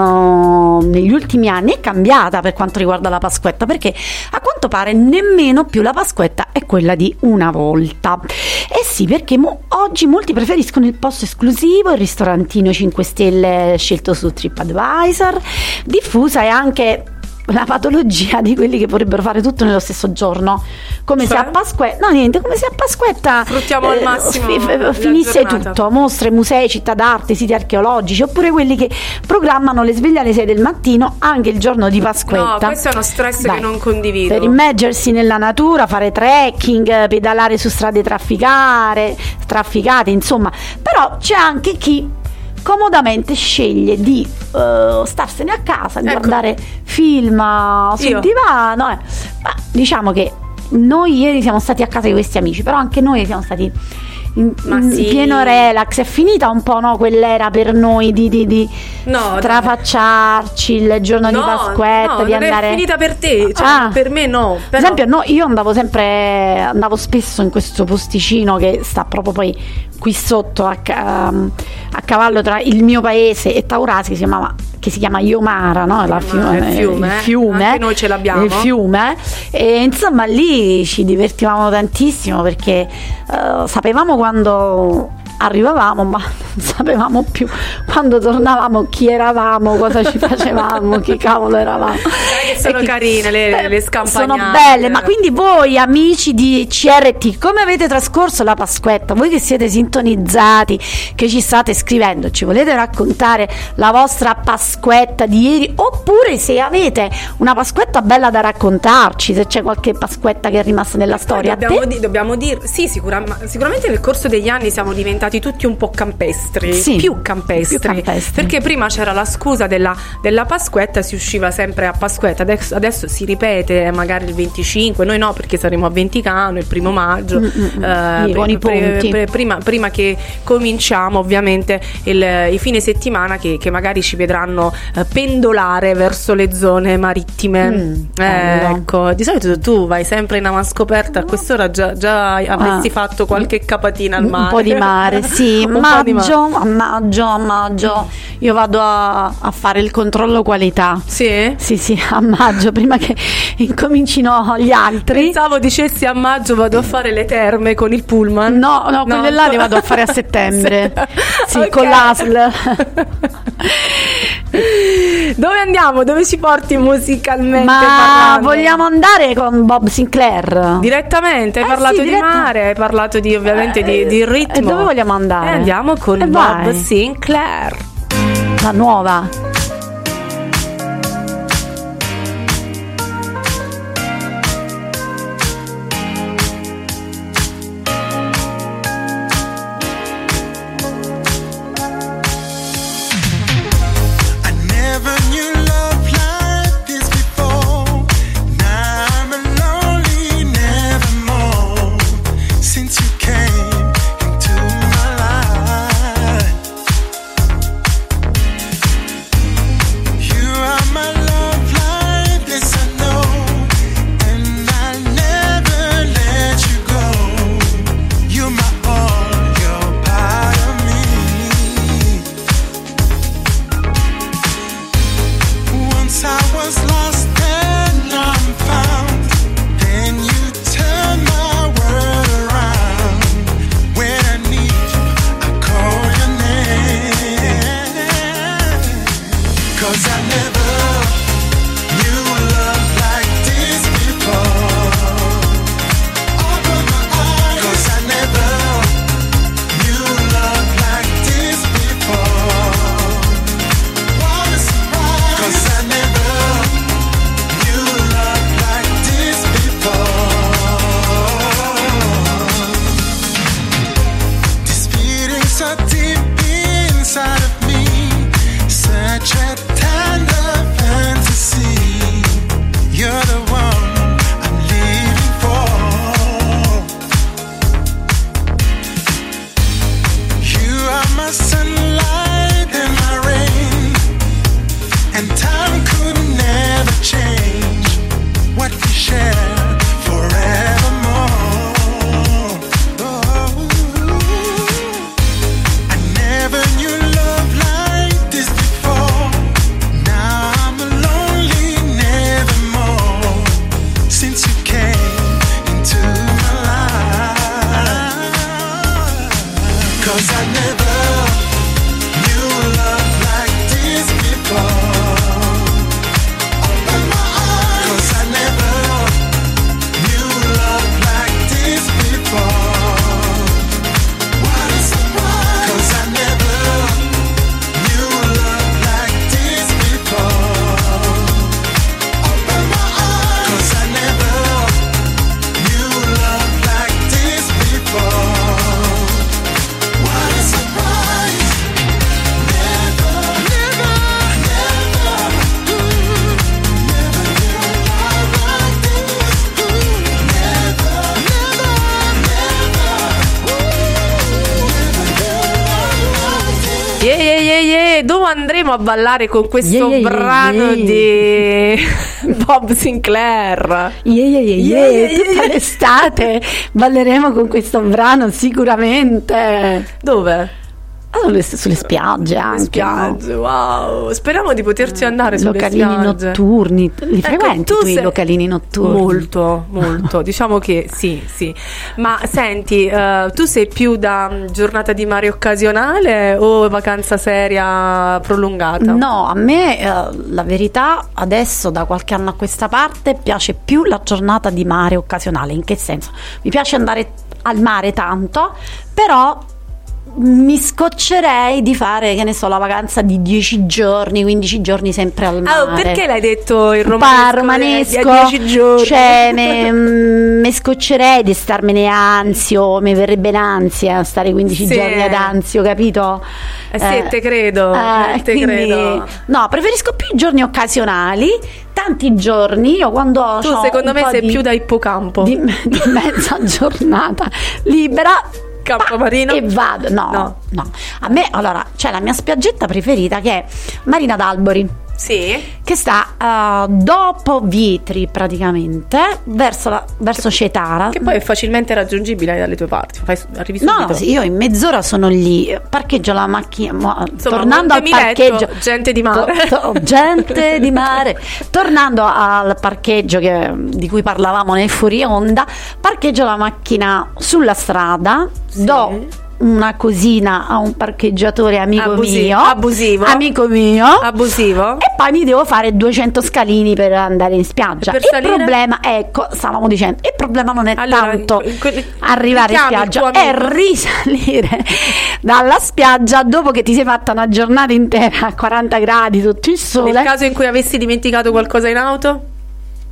eh, negli ultimi anni è cambiata per quanto riguarda la Pasquetta, perché a quanto pare nemmeno più la Pasquetta è quella di una volta. Eh sì, perché mo- oggi molti preferiscono il posto esclusivo, il ristorantino 5 stelle scelto su TripAdvisor, diffusa è anche la patologia di quelli che vorrebbero fare tutto nello stesso giorno. Come se a Pasquetta, no niente, come se a Pasquetta Cioè? Sfruttiamo al massimo fi- la finisse giornata. tutto, mostre, musei, città d'arte, siti archeologici, oppure quelli che programmano le sveglie alle 6 del mattino anche il giorno di Pasquetta. No, questo è uno stress Dai, che non condivido. Per immergersi nella natura, fare trekking, pedalare su strade trafficare, trafficate, insomma. Però c'è anche chi comodamente sceglie di eh, starsene a casa, di guardare film eh, sul Io. divano. eh. Ma diciamo che noi ieri siamo stati a casa di questi amici, però anche noi siamo stati in, sì. pieno relax. È finita un po' no, quell'era per noi di, di, di No, strafacciarci il giorno di No, Pasquetta, no, di andare è finita per te, cioè, Ah. per me no. per esempio, no, io andavo sempre, andavo spesso in questo posticino che sta proprio poi qui sotto a, ca- a cavallo tra il mio paese e Taurasi che si chiamava che si chiama Iomara, no? La fiu- il fiume, il fiume, Anche noi ce l'abbiamo. il fiume e insomma lì ci divertivamo tantissimo perché eh, sapevamo quando arrivavamo ma non sapevamo più quando tornavamo chi eravamo, cosa ci facevamo, chi cavolo eravamo. che sono E chi- carine le, le sono scampagnate. belle, ma quindi voi amici di CRT, come avete trascorso la Pasquetta? Voi che siete sintonizzati, che ci state scrivendo, ci volete raccontare la vostra Pasquetta di ieri? Oppure se avete una Pasquetta bella da raccontarci, se c'è qualche Pasquetta che è rimasta nella storia. Dobbiamo, di- dobbiamo dire, sì, sicura- sicuramente nel corso degli anni siamo diventati tutti un po' campestri, Sì, più, campestri, più campestri. perché prima c'era la scusa della, della Pasquetta, si usciva sempre a Pasquetta, adesso, adesso si ripete magari il 25, noi no perché saremo a Venticano il primo maggio, Mm, mm, mm. eh, I- con i ponti. prima, prima che cominciamo ovviamente il- i fine settimana che, che magari ci vedranno eh, pendolare verso le zone marittime. Mm, Eh, ecco, di solito tu vai sempre in avanscoperta, a quest'ora già, già avresti Ah. fatto qualche capatina al mare. Un po' di mare, sì, di mare. maggio, a maggio, a maggio, io vado a, a fare il controllo qualità. Sì? Sì, sì, a maggio, prima che incomincino gli altri. Pensavo dicessi a maggio vado a fare le terme con il pullman. No, no, quelle là le vado a fare a settembre. Sì, Ok. con l'ASL. Dove andiamo? Dove ci porti musicalmente Ma parlando? vogliamo andare con Bob Sinclair? Direttamente, hai Eh parlato sì, di diretta- mare, hai parlato di, ovviamente di, di ritmo. E dove vogliamo andare? E andiamo con Bob vai. Sinclair. La nuova. A ballare con questo Yeah, yeah, brano yeah. di Bob Sinclair. Yeah, yeah. yeah, Tutta l'estate balleremo con questo brano sicuramente. Dove? Sulle, sulle spiagge anche. Spiagge, wow. Speriamo di poterci andare sulle Localini spiagge. notturni. Li Ecco, frequenti tu tu i sei- localini notturni? Molto, molto. diciamo che sì, sì. Ma senti, eh, tu sei più da mm, giornata di mare occasionale o vacanza seria prolungata? No, a me eh, la verità adesso da qualche anno a questa parte piace più la giornata di mare occasionale. In che senso? Mi piace andare al mare tanto, però mi scoccerei di fare, che ne so, la vacanza di 10 giorni, 15 giorni sempre al mare. Ah, perché l'hai detto il romanesco? po' romanesco, di- a 10 giorni? cioè me- mm, mi scoccerei di starmene ansio, mi verrebbe l'ansia stare 15 Sì. giorni ad ansio, capito? Eh sì, te credo, eh, te quindi- credo. No, preferisco più giorni occasionali, tanti giorni, io quando Tu c'ho secondo me sei di- più da ippocampo. di, di mezza giornata libera Campomarino e vado. No, no. A me allora c'è la mia spiaggetta preferita che è Marina d'Albori Sì. che sta eh, dopo Vietri praticamente verso, la, verso Cetara Che poi è facilmente raggiungibile dalle tue parti. Fai, arrivi No, subito. no, sì, io in mezz'ora sono lì, parcheggio la macchina, mo- Insomma, tornando al parcheggio, gente di mare. to- to- gente di mare, tornando al parcheggio che- di cui parlavamo nel fuori onda, parcheggio la macchina sulla strada, do una cosina a un parcheggiatore amico Abusi- mio, abusivo. amico mio, Abusivo. e poi mi devo fare 200 scalini per andare in spiaggia. Il salire? problema, ecco, stavamo dicendo, il problema non è Allora, tanto in que- arrivare in spiaggia, è risalire dalla spiaggia dopo che ti sei fatta una giornata intera a 40 gradi sotto il sole. Nel caso in cui avessi dimenticato qualcosa in auto?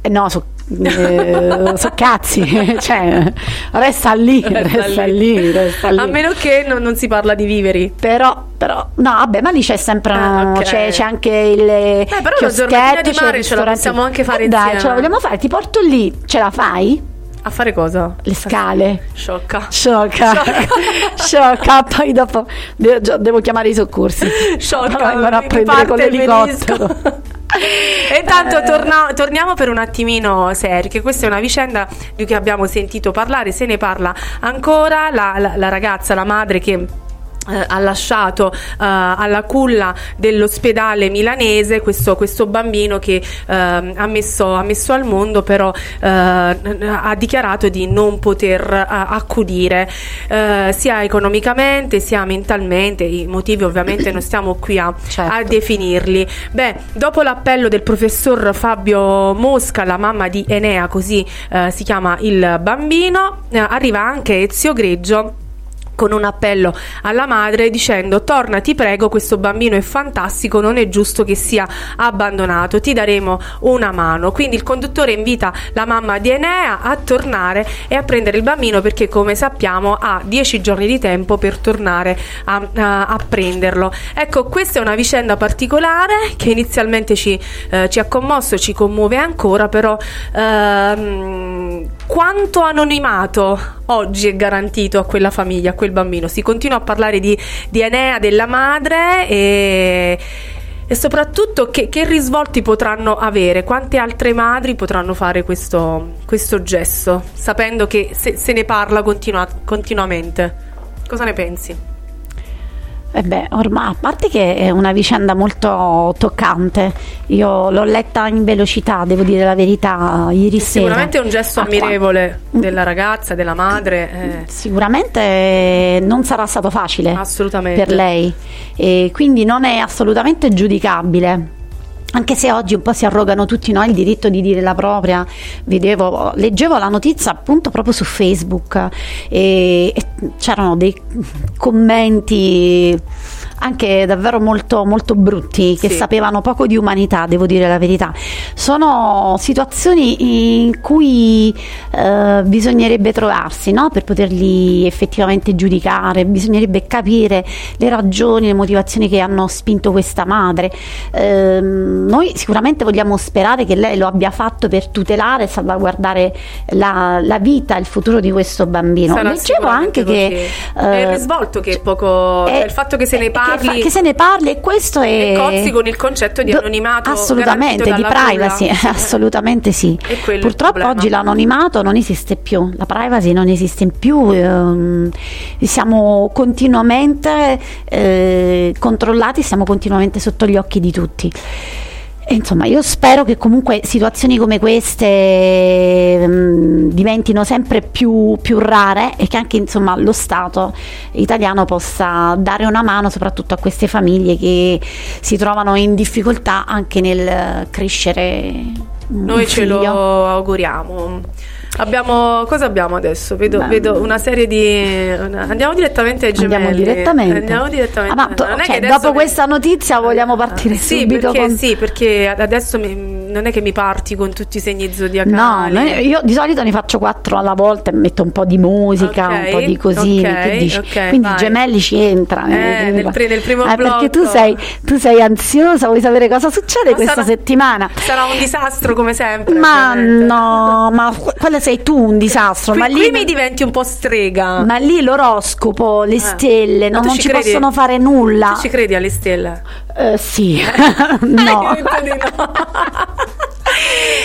Eh, no, so, eh, so cazzi, cioè, resta lì, resta, lì. resta lì. A meno che non, non si parla di viveri. Però, però, no, vabbè, ma lì c'è sempre, Ah, ok. c'è, c'è anche il Eh, però chioschetto, giornatina di mare ce la possiamo anche fare Eh, Dai, insieme. ce la vogliamo fare, ti porto lì, ce la fai? A fare cosa? Le scale. Sciocca. Sciocca, sciocca, poi dopo devo, devo chiamare i soccorsi. Sciocca, vengono a prendere con l'elicottero. E intanto torna- torniamo per un attimino seri, che questa è una vicenda di cui abbiamo sentito parlare, se ne parla ancora, la, la- la ragazza, la madre che eh, ha lasciato eh, alla culla dell'ospedale milanese questo, questo bambino che ehm, ha, messo, ha messo al mondo però eh, ha dichiarato di non poter eh, accudire. Eh, sia economicamente sia mentalmente i motivi ovviamente non stiamo qui a, a definirli. Beh dopo l'appello del professor Fabio Mosca la mamma di Enea così eh, si chiama il bambino eh, arriva anche Ezio Greggio con un appello alla madre dicendo torna ti prego questo bambino è fantastico non è giusto che sia abbandonato ti daremo una mano. Quindi il conduttore invita la mamma di Enea a tornare e a prendere il bambino perché come sappiamo ha 10 giorni di tempo per tornare a, a- a prenderlo. Ecco questa è una vicenda particolare che inizialmente ci, eh, ci ha commosso ci commuove ancora però ehm, quanto anonimato oggi è garantito a quella famiglia, a quel bambino? Si continua a parlare di, di Enea, della madre e, e soprattutto che, che risvolti potranno avere, quante altre madri potranno fare questo, questo gesto, sapendo che se, se ne parla continua- continuamente. Cosa ne pensi? E beh, ormai, a parte che è una vicenda molto toccante, io l'ho letta in velocità, devo dire la verità, ieri sera. Sicuramente è un gesto ammirevole della ragazza, della madre. eh. Sicuramente non sarà stato facile per lei e quindi non è assolutamente giudicabile. Anche se oggi un po' si arrogano tutti no, il diritto di dire la propria, vedevo, leggevo la notizia appunto proprio su Facebook e, e c'erano dei commenti anche davvero molto, molto brutti che Sì. sapevano poco di umanità, devo dire la verità. Sono situazioni in cui eh, bisognerebbe trovarsi no? per poterli effettivamente giudicare, bisognerebbe capire le ragioni, le motivazioni che hanno spinto questa madre. Ehm, noi sicuramente vogliamo sperare che lei lo abbia fatto per tutelare e salvaguardare la, la vita il futuro di questo bambino. Sarà Leggevo anche che così. è il eh, risvolto che è poco è- cioè il fatto che se ne che parli parli- fa- che se ne parli e questo è E cozzi con il concetto di anonimato assolutamente di privacy assolutamente sì. Purtroppo oggi l'anonimato non esiste più la privacy non esiste più ehm, siamo continuamente eh, controllati siamo continuamente sotto gli occhi di tutti insomma, io spero che comunque situazioni come queste ehm, diventino sempre più, più rare e che anche insomma, lo Stato italiano possa dare una mano soprattutto a queste famiglie che si trovano in difficoltà anche nel crescere Noi ce lo auguriamo. Abbiamo, cosa abbiamo adesso? Vedo, vedo una serie di. una- andiamo direttamente ai gemelli. Andiamo direttamente. Andiamo direttamente. Ah, ma to- cioè, dopo mi- questa notizia vogliamo partire Sì, subito perché, con... sì, perché ad- adesso mi- non è che mi parti con tutti i segni zodiacali. No, io di solito ne faccio quattro alla volta e metto un po' di musica, Ok, un po' di cosine. ok, che dici? ok, Quindi vai. i gemelli ci entra. Eh, nel pri- nel primo Eh, perché tu blocco. sei, tu sei ansiosa, vuoi sapere cosa succede Ma questa sarà- settimana. Sarà un disastro come sempre. Ma ovviamente. no, ma que- quello sei tu un disastro. Qui, ma qui lì, mi diventi un po' strega. ma lì l'oroscopo, le Eh. stelle, Ma non, ci credi? possono fare nulla. Tu ci credi alle stelle? Eh, sì, no. Di no.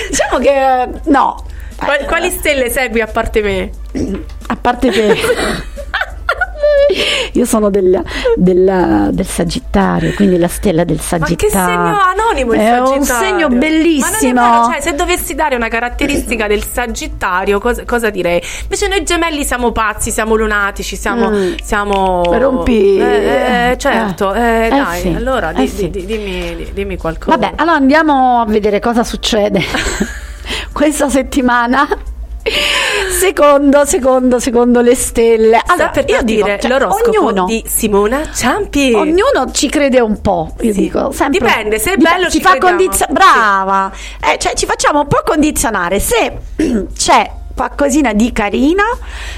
diciamo che no. Quali, stelle segui a parte me? A parte che io sono del, del- del Sagittario, quindi la stella del Ma che Sagittario. segno anonimo il È Sagittario? un segno Ma bellissimo. non è vero, cioè, se dovessi dare una caratteristica del Sagittario, cosa, cosa direi? Invece noi gemelli siamo pazzi, siamo lunatici, siamo... Mm. siamo... Rompi- Eh, eh, certo, eh, Eh, dai, sì, allora eh, di- sì. di- dimmi, di- dimmi qualcosa. Vabbè, allora andiamo a vedere cosa succede questa settimana. Secondo, secondo, secondo le stelle. Allora, per io dico, partire cioè, l'oroscopo ognuno, di Simona Ciampi. ognuno ci crede un po', io Sì. dico. Sempre, Dipende, se è Dip- bello ci ci fa crediamo. condizio- brava. Eh, cioè, ci facciamo un po' condizionare. Se c'è qualcosina di carina,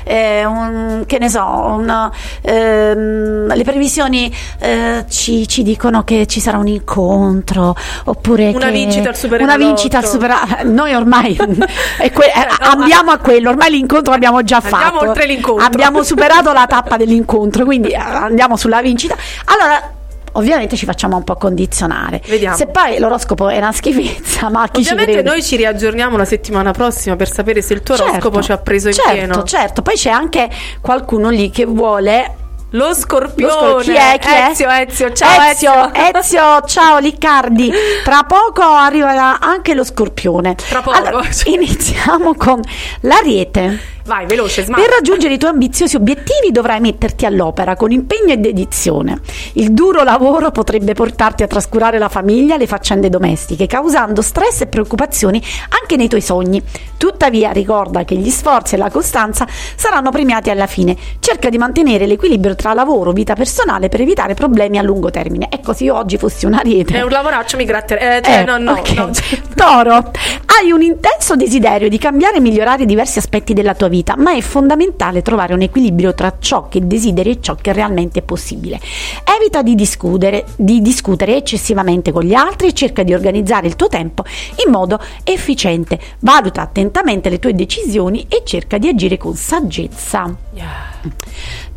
eh, un- che ne so, un, ehm, le previsioni eh, ci, ci dicono che ci sarà un incontro oppure Una che- vincita al Super una vincita al super noi ormai que- eh, andiamo a quello ormai l'incontro l'abbiamo già fatto. Andiamo oltre l'incontro. abbiamo superato la tappa dell'incontro quindi eh, andiamo sulla vincita. Allora Ovviamente ci facciamo un po' condizionare. Vediamo. Se poi l'oroscopo è una schifezza, ma chi ci Ovviamente crede? noi ci riaggiorniamo la settimana prossima per sapere se il tuo Certo, oroscopo ci ha preso in certo, pieno. Certo, poi c'è anche qualcuno lì che vuole Lo scorpione. Lo scor- chi è? Chi è? Ezio, Ezio, ciao Ezio, Ezio, ciao Liccardi. Tra poco arriverà anche lo scorpione. Tra poco. Allora, iniziamo con l'ariete. Vai, veloce, smart. Per raggiungere i tuoi ambiziosi obiettivi dovrai metterti all'opera con impegno e dedizione. Il duro lavoro potrebbe portarti a trascurare la famiglia e le faccende domestiche, causando stress e preoccupazioni anche nei tuoi sogni. Tuttavia ricorda che gli sforzi e la costanza saranno premiati alla fine. Cerca di mantenere l'equilibrio tra lavoro, vita personale per evitare problemi a lungo termine. Ecco, se io oggi fossi un ariete. È un lavoraccio, mi gratterei. Eh, cioè, Eh, no, no, ok. no. Toro, hai un intenso desiderio di cambiare e migliorare diversi aspetti della tua vita, ma è fondamentale trovare un equilibrio tra ciò che desideri e ciò che realmente è possibile. Evita di discutere, di discutere eccessivamente con gli altri e cerca di organizzare il tuo tempo in modo efficiente. Valuta attentamente le tue decisioni e cerca di agire con saggezza.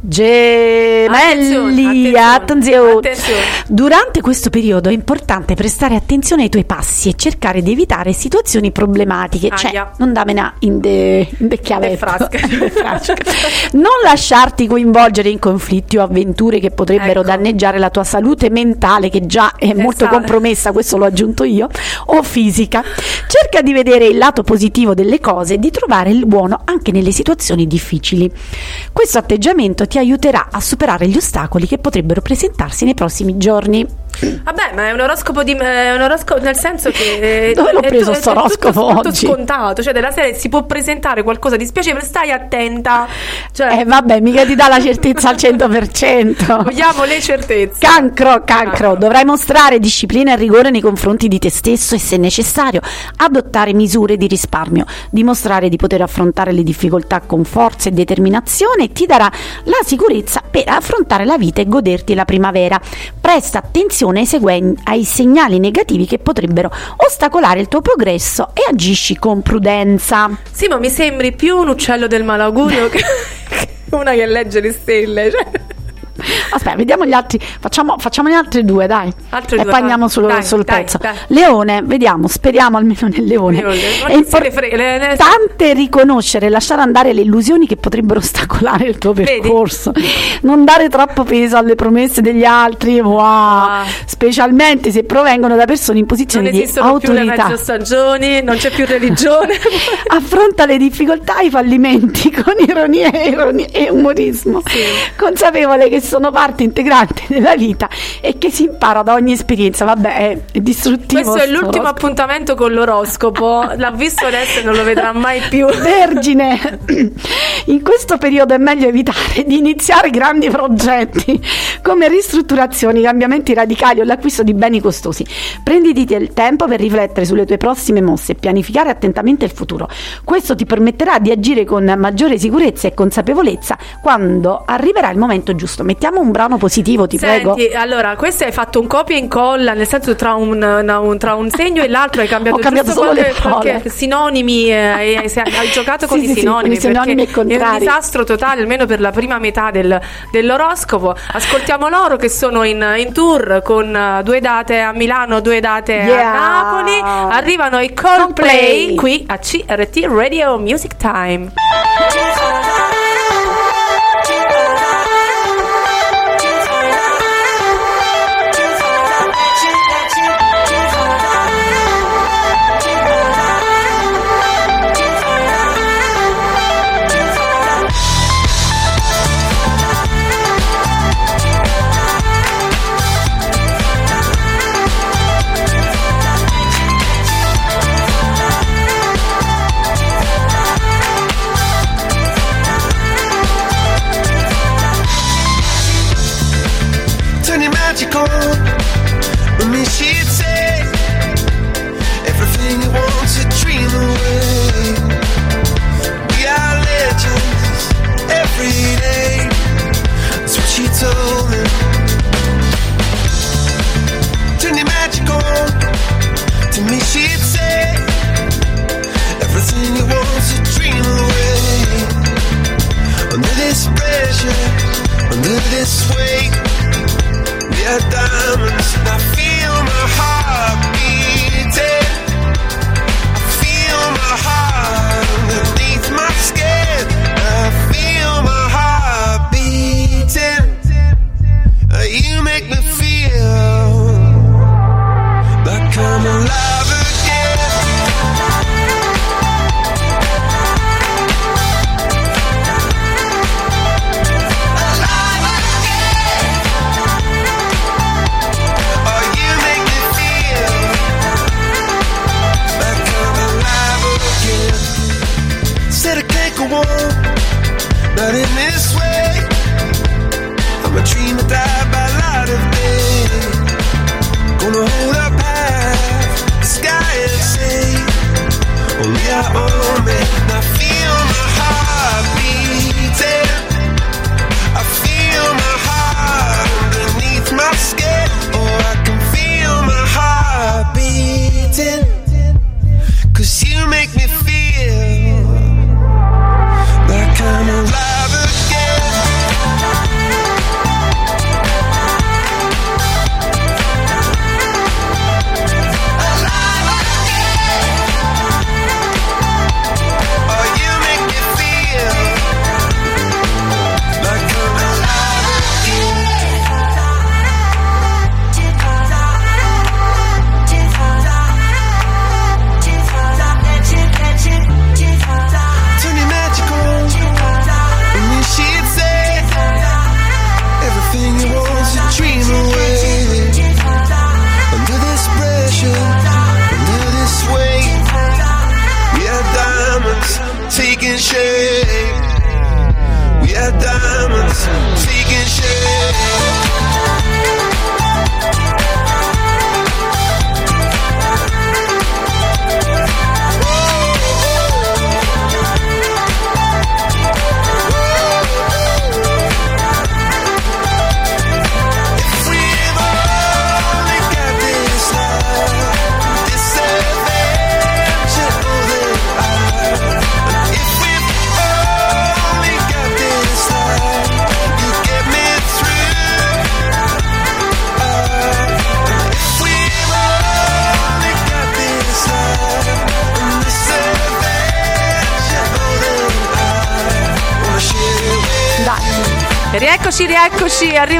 Gemelli, Attenzione, attenzione. attenzione. Durante questo periodo è importante prestare attenzione ai tuoi passi e cercare di evitare situazioni problematiche, cioè Aia. non damena in de, in de chiavetto. Frasca. non lasciarti coinvolgere in conflitti o avventure che potrebbero Ecco. danneggiare la tua salute mentale, che già è molto Esatto. compromessa, questo l'ho aggiunto io, o fisica. Cerca di vedere il lato positivo delle cose e di trovare il buono anche nelle situazioni difficili. Questo atteggiamento ti aiuterà a superare gli ostacoli che potrebbero presentarsi nei prossimi giorni. Vabbè, ma è un oroscopo di è un oroscopo nel senso che eh, Dove l'ho è preso tu- è sto tutto- oroscopo tutto oggi? scontato, cioè della serie si può presentare qualcosa di spiacevole, stai attenta. Cioè, Eh vabbè, mica ti dà la certezza al 100%. vogliamo le certezze. Cancro, cancro, dovrai mostrare disciplina e rigore nei confronti di te stesso e se necessario adottare misure di risparmio. Dimostrare di poter affrontare le difficoltà con forza e determinazione ti darà la sicurezza per affrontare la vita e goderti la primavera. Presta attenzione ai, seguen- ai segnali negativi che potrebbero ostacolare il tuo progresso e agisci con prudenza. Sì, ma mi sembri più un uccello del malaugurio che che una che legge le stelle. Cioè. Aspetta, vediamo gli altri. Facciamo, facciamo gli altri due, dai. Altri e due, poi andiamo sul, Dai, sul dai, pezzo. dai. Leone, vediamo, speriamo almeno nel leone. Leone, È importante riconoscere e lasciare andare le illusioni che potrebbero ostacolare il tuo percorso. Non dare troppo peso alle promesse degli altri, wow. specialmente se provengono da persone in Ah. Non posizioni di esistono più le autorità. mezzo stagioni, non c'è più religione. Affronta le difficoltà e i fallimenti con ironia e, ironia e umorismo, consapevole che sono parte integrante della vita e che si impara da ogni esperienza. Vabbè, è, distruttivo. Questo è l'ultimo appuntamento con l'oroscopo. L'ha visto adesso e non lo vedrà mai più. Vergine, in questo periodo è meglio evitare di iniziare grandi progetti come ristrutturazioni, cambiamenti radicali o l'acquisto di beni costosi. Prenditi il tempo per riflettere sulle tue prossime mosse e pianificare attentamente il futuro. Questo ti permetterà di agire con maggiore sicurezza e consapevolezza quando arriverà il momento giusto. Mettiamo un brano positivo, ti prego. Senti, allora, questo hai fatto un copia e incolla, nel senso tra un, no, un- tra un segno e l'altro hai cambiato, Ho cambiato solo le qualche, qualche parole. sinonimi, eh, hai, hai- giocato con Sì, i sì, sì, sinonimi. i sinonimi. È un disastro totale, almeno per la prima metà del- dell'oroscopo. Ascoltiamo loro che sono in, in tour con eh, due date a Milano, due date Yeah. a Napoli. Arrivano i Coldplay qui a CRT Radio Music Time.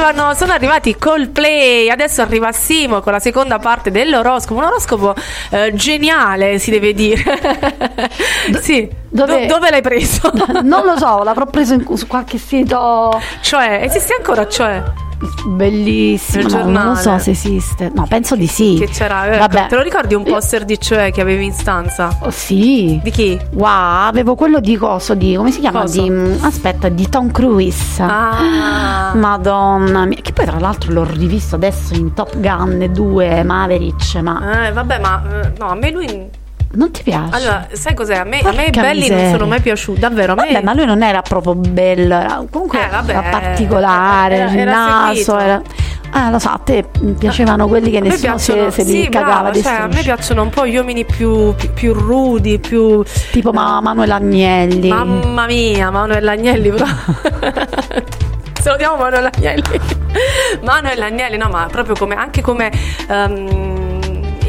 Arrivano, sono arrivati Coldplay, adesso arriva Simo con la seconda parte dell'oroscopo, un oroscopo eh, geniale si deve dire. sì, dove- Do- dove l'hai preso? Non lo so, l'avrò preso in- su qualche sito. Cioè, esiste ancora, cioè? Bellissimo, no, non so giornale. se esiste. No, penso di sì. Che c'era, ecco, Vabbè. te lo ricordi un poster di Cioè che avevi in stanza? Oh, sì. Di chi? Wow, avevo quello di coso, di come si chiama? Coso? Di, mm, aspetta, di Tom Cruise. Ah. Madonna mia, che poi tra l'altro l'ho rivisto adesso in Top Gun 2 Maverick, ma Eh, vabbè, ma eh, no, a me lui. Non ti piace? Allora, sai cos'è? A me, a me i belli non miseria. sono mai piaciuti, davvero. A me. Vabbè, ma lui non era proprio bello, era, comunque Eh, vabbè, era particolare, era- il naso era... Ah, lo so, a te piacevano quelli che nessuno piacciono- se li sì, cagava brava, di cioè, a me piacciono un po' gli uomini più, più, più rudi, più. Tipo ma- Manuel Agnelli. Mamma mia, Manuel Agnelli, però. Salutiamo Manuel Agnelli. Manuel Agnelli, no, ma proprio come anche come ehm,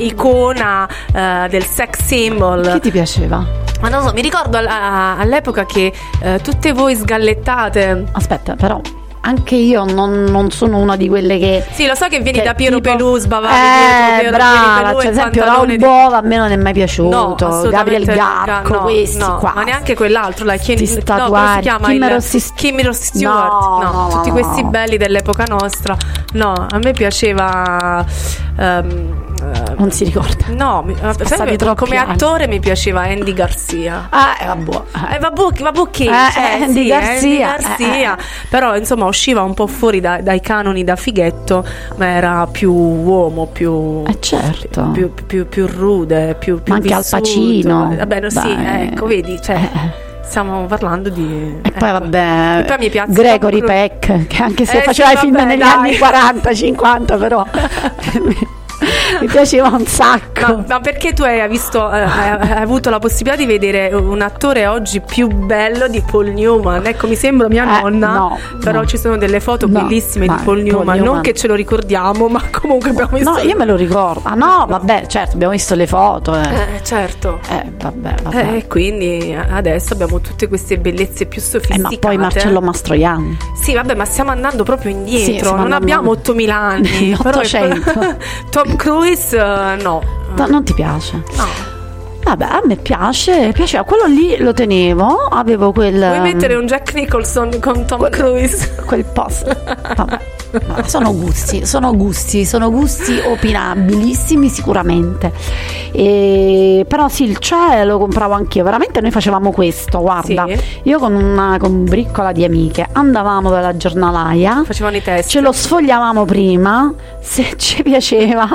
icona eh, del sex symbol. Chi ti piaceva? Ma non so, mi ricordo all'epoca che eh, tutte voi sgallettate. Aspetta, però anche io non, non sono una di quelle che... Sì, lo so che vieni che da Piero tipo- Pelù, sbavavi Eh, dietro, Piero brava, Pelù cioè, esempio Raul di- Bova a me non è mai No, piaciuto, assolutamente Gabriel no, Garco, no, questi no, qua. ma neanche quell'altro, la Sti no, come si chiama? Kim il, Rossi- Kim Rossi Stewart. No, No, no, tutti no, questi no. belli dell'epoca nostra. No, a me piaceva. ehm, eh, Non si ricorda. No, mi- eh, sai, come anni. attore mi piaceva Andy Garcia. Ah, eh, vabbè. Eh, vabbè, vabbè che, Eh, cioè, Andy sì, Garcia, Andy Garcia. eh, però insomma usciva un po' fuori da- dai canoni da fighetto, ma era più uomo, più, Eh, certo. più, più- più rude, più, più Ma anche Al vissuto. Pacino. Vabbè, no, sì, ecco, vedi, cioè, stiamo parlando di... E poi vabbè, E poi mi piace Gregory. Peck, che anche se Eh, faceva sì, i film vabbè, negli dai. anni 40-50, però mi piaceva un sacco. Ma, ma perché tu hai visto, eh, hai, avuto la possibilità di vedere un attore oggi più bello di Paul Newman? Ecco, mi sembra mia Eh, nonna, no, però no. ci sono delle foto No, bellissime di Paul Paul Newman, Newman- non che ce lo ricordiamo, ma comunque abbiamo visto. No, io me lo ricordo. Ah no, vabbè, certo, abbiamo visto le foto. Eh, Eh, certo. Eh, vabbè, vabbè. Eh, quindi adesso abbiamo tutte queste bellezze più Eh, sofisticate. ma poi Marcello Mastroianni. Sì, vabbè, ma stiamo andando proprio Sì, indietro. stiamo non abbiamo 8000 anni. però è- 800. Tom Cruise, eh, no. No, non ti piace? No. Vabbè, a me piace, piaceva. Quello lì lo tenevo, avevo quel. Vuoi mettere un Jack Nicholson con Tom Cruise? quel post. Vabbè. Ma sono gusti, sono gusti, sono gusti opinabilissimi sicuramente. E- però sì, il CE lo compravo anch'io. Veramente noi facevamo questo, guarda. Sì. Io con una con briccola di amiche andavamo dalla giornalaia. Facevano i test. Ce lo sfogliavamo prima, se ci piaceva,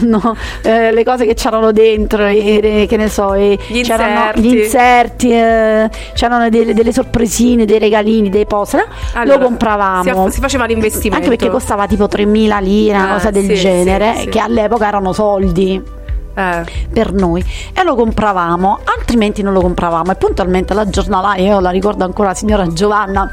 no, eh, le cose che c'erano dentro, e- e- che ne so, e Gli c'erano inserti. gli inserti, eh, c'erano delle, delle sorpresine, dei regalini, dei poster, Allora, lo compravamo. Si, si faceva l'investimento. Anche perché costava tipo 3.000 lire, una Eh, cosa del sì, genere, sì. che all'epoca erano soldi Eh. per noi e lo compravamo, altrimenti non lo compravamo. E puntualmente la giornalaia, io la ricordo ancora, la signora Giovanna,